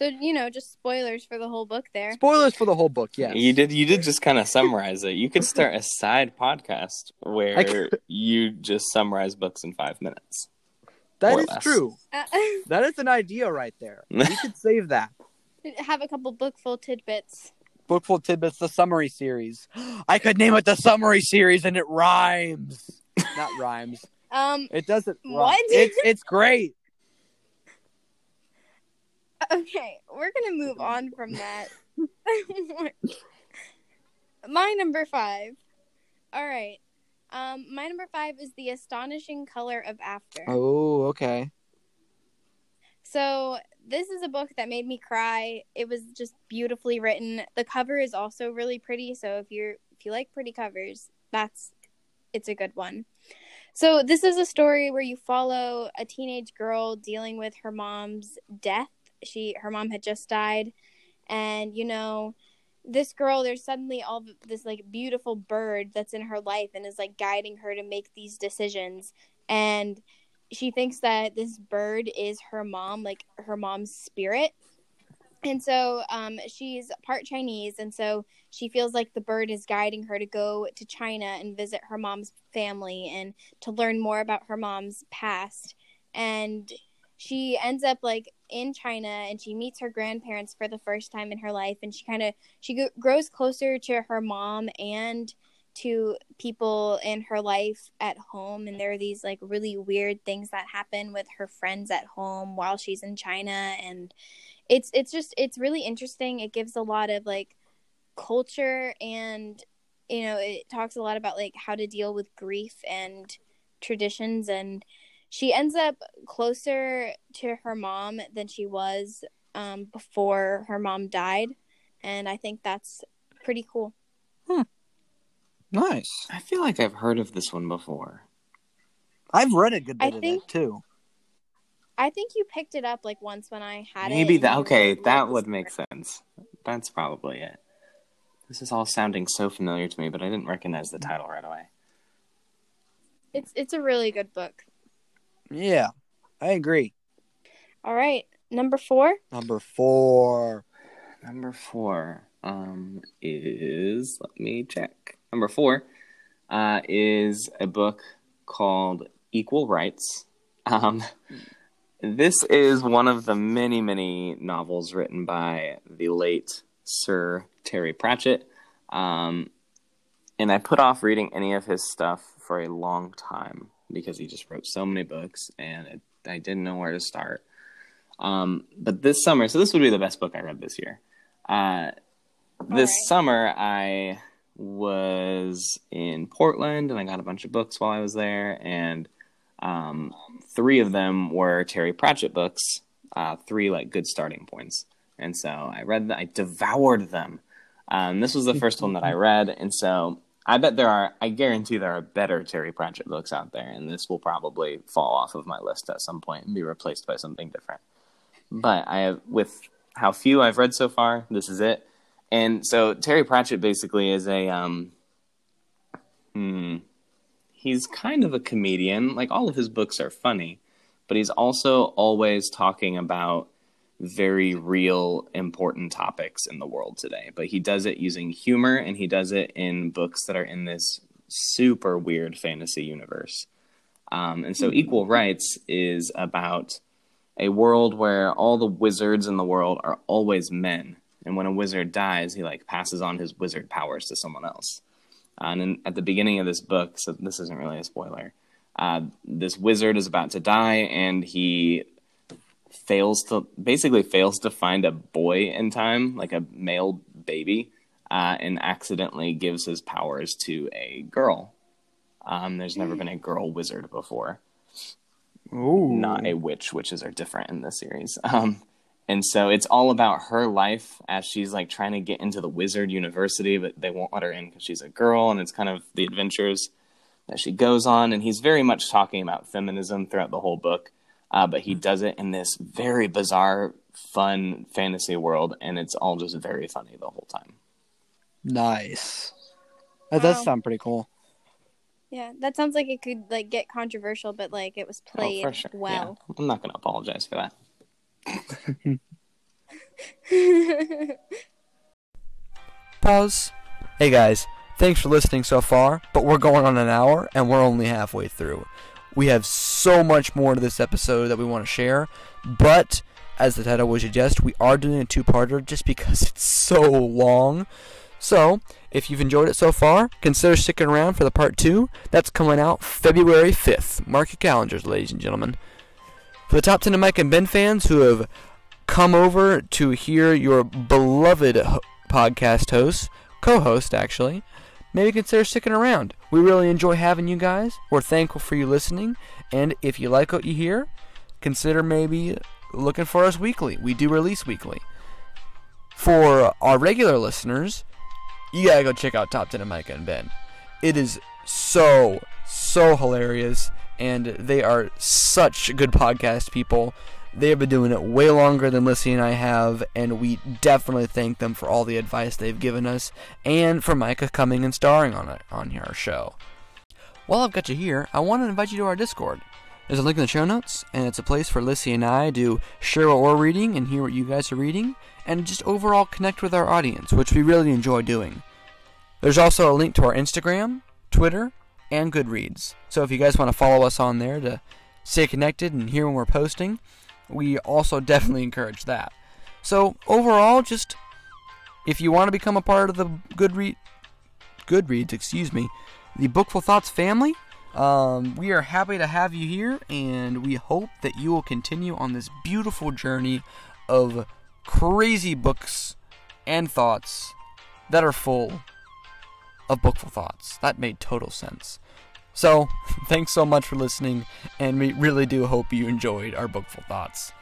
So you know, just spoilers for the whole book there. Spoilers for the whole book, yes. You did. You did just kind of summarize it. You could start a side podcast where you just summarize books in five minutes. That is less. true. Uh, That is an idea right there. We could save that. have a couple bookful tidbits. Bookful Tidbits, the summary series. I could name it the summary series and it rhymes. Not rhymes. Um. It doesn't rhyme. What? It's, it's great. Okay, we're gonna move on from that. my number five. All right. Um, my number five is the astonishing color of after. Oh, okay. So this is a book that made me cry. It was just beautifully written. The cover is also really pretty. So if you're if you like pretty covers, that's it's a good one. So this is a story where you follow a teenage girl dealing with her mom's death. She her mom had just died, and you know this girl there's suddenly all this like beautiful bird that's in her life and is like guiding her to make these decisions and she thinks that this bird is her mom, like her mom's spirit. And so um, she's part Chinese, and so she feels like the bird is guiding her to go to China and visit her mom's family and to learn more about her mom's past. And she ends up like in China, and she meets her grandparents for the first time in her life, and she kind of she grows closer to her mom and to people in her life at home and there are these like really weird things that happen with her friends at home while she's in China and it's it's just it's really interesting. It gives a lot of like culture and you know it talks a lot about like how to deal with grief and traditions and she ends up closer to her mom than she was um, before her mom died, and I think that's pretty cool. Nice. I feel like I've heard of this one before. I've read a good I bit of think- it too. I think you picked it up like once when I had it. Maybe that. Okay, that would was make sense. That's probably it. This is all sounding so familiar to me, but I didn't recognize the title right away. It's it's a really good book. Yeah, I agree. All right, number four. Number four. Number four um, is let me check. Number four uh, is a book called Equal Rites. Um, this is one of the many, many novels written by the late Sir Terry Pratchett. Um, and I put off reading any of his stuff for a long time because he just wrote so many books and it, I didn't know where to start. Um, but this summer, so this would be the best book I read this year. Uh, this right. summer, I was in Portland and I got a bunch of books while I was there, and um, three of them were Terry Pratchett books, uh, three like good starting points. And so I read them, I devoured them. Um, this was the first one that I read, and so I bet there are, I guarantee there are better Terry Pratchett books out there, and this will probably fall off of my list at some point and be replaced by something different. But I have, with how few I've read so far, this is it. And so Terry Pratchett basically is a, um, hmm, he's kind of a comedian. Like all of his books are funny, but he's also always talking about very real, important topics in the world today. But he does it using humor and he does it in books that are in this super weird fantasy universe. Um, and so Equal Rites is about a world where all the wizards in the world are always men. And when a wizard dies, he like passes on his wizard powers to someone else. Uh, and then at the beginning of this book, so this isn't really a spoiler, uh, this wizard is about to die and he fails to basically fails to find a boy in time, like a male baby, uh, and accidentally gives his powers to a girl. Um, there's never been a girl wizard before Ooh. not a witch. Witches are different in this series. Um, and so it's all about her life as she's like trying to get into the wizard university, but they won't let her in because she's a girl. And it's kind of the adventures that she goes on. And he's very much talking about feminism throughout the whole book, uh, but he does it in this very bizarre, fun fantasy world. And it's all just very funny the whole time. Nice. That does Wow. sound pretty cool. Yeah, that sounds like it could like get controversial, but like it was played oh, for sure. well. Yeah. I'm not going to apologize for that. Pause. Hey guys, thanks for listening so far, but we're going on an hour and we're only halfway through. We have so much more to this episode that we want to share, but as the title would suggest, we are doing a two parter just because it's so long. So, if you've enjoyed it so far, consider sticking around for the part two. That's coming out February 5th. Mark your calendars, ladies and gentlemen. For the top 10 of Mike and Ben fans who have come over to hear your beloved podcast host, co-host actually, maybe consider sticking around. We really enjoy having you guys. We're thankful for you listening, and if you like what you hear, consider maybe looking for us weekly. We do release weekly. For our regular listeners, you gotta go check out Top 10 of Micah and Ben. It is so, so hilarious, and they are such good podcast people. They have been doing it way longer than Lissy and I have, and we definitely thank them for all the advice they've given us, and for Micah coming and starring on it on our show. While I've got you here, I want to invite you to our Discord. There's a link in the show notes, and it's a place for Lissy and I to share what we're reading and hear what you guys are reading, and just overall connect with our audience, which we really enjoy doing. There's also a link to our Instagram, Twitter, and Goodreads. So if you guys want to follow us on there to stay connected and hear when we're posting, we also definitely encourage that. So overall, just if you want to become a part of the Goodread, Goodreads, excuse me, the Bookful Thoughts family, um, we are happy to have you here, and we hope that you will continue on this beautiful journey of crazy books and thoughts that are full of bookful thoughts. That made total sense. So, thanks so much for listening, and we really do hope you enjoyed our bookful thoughts.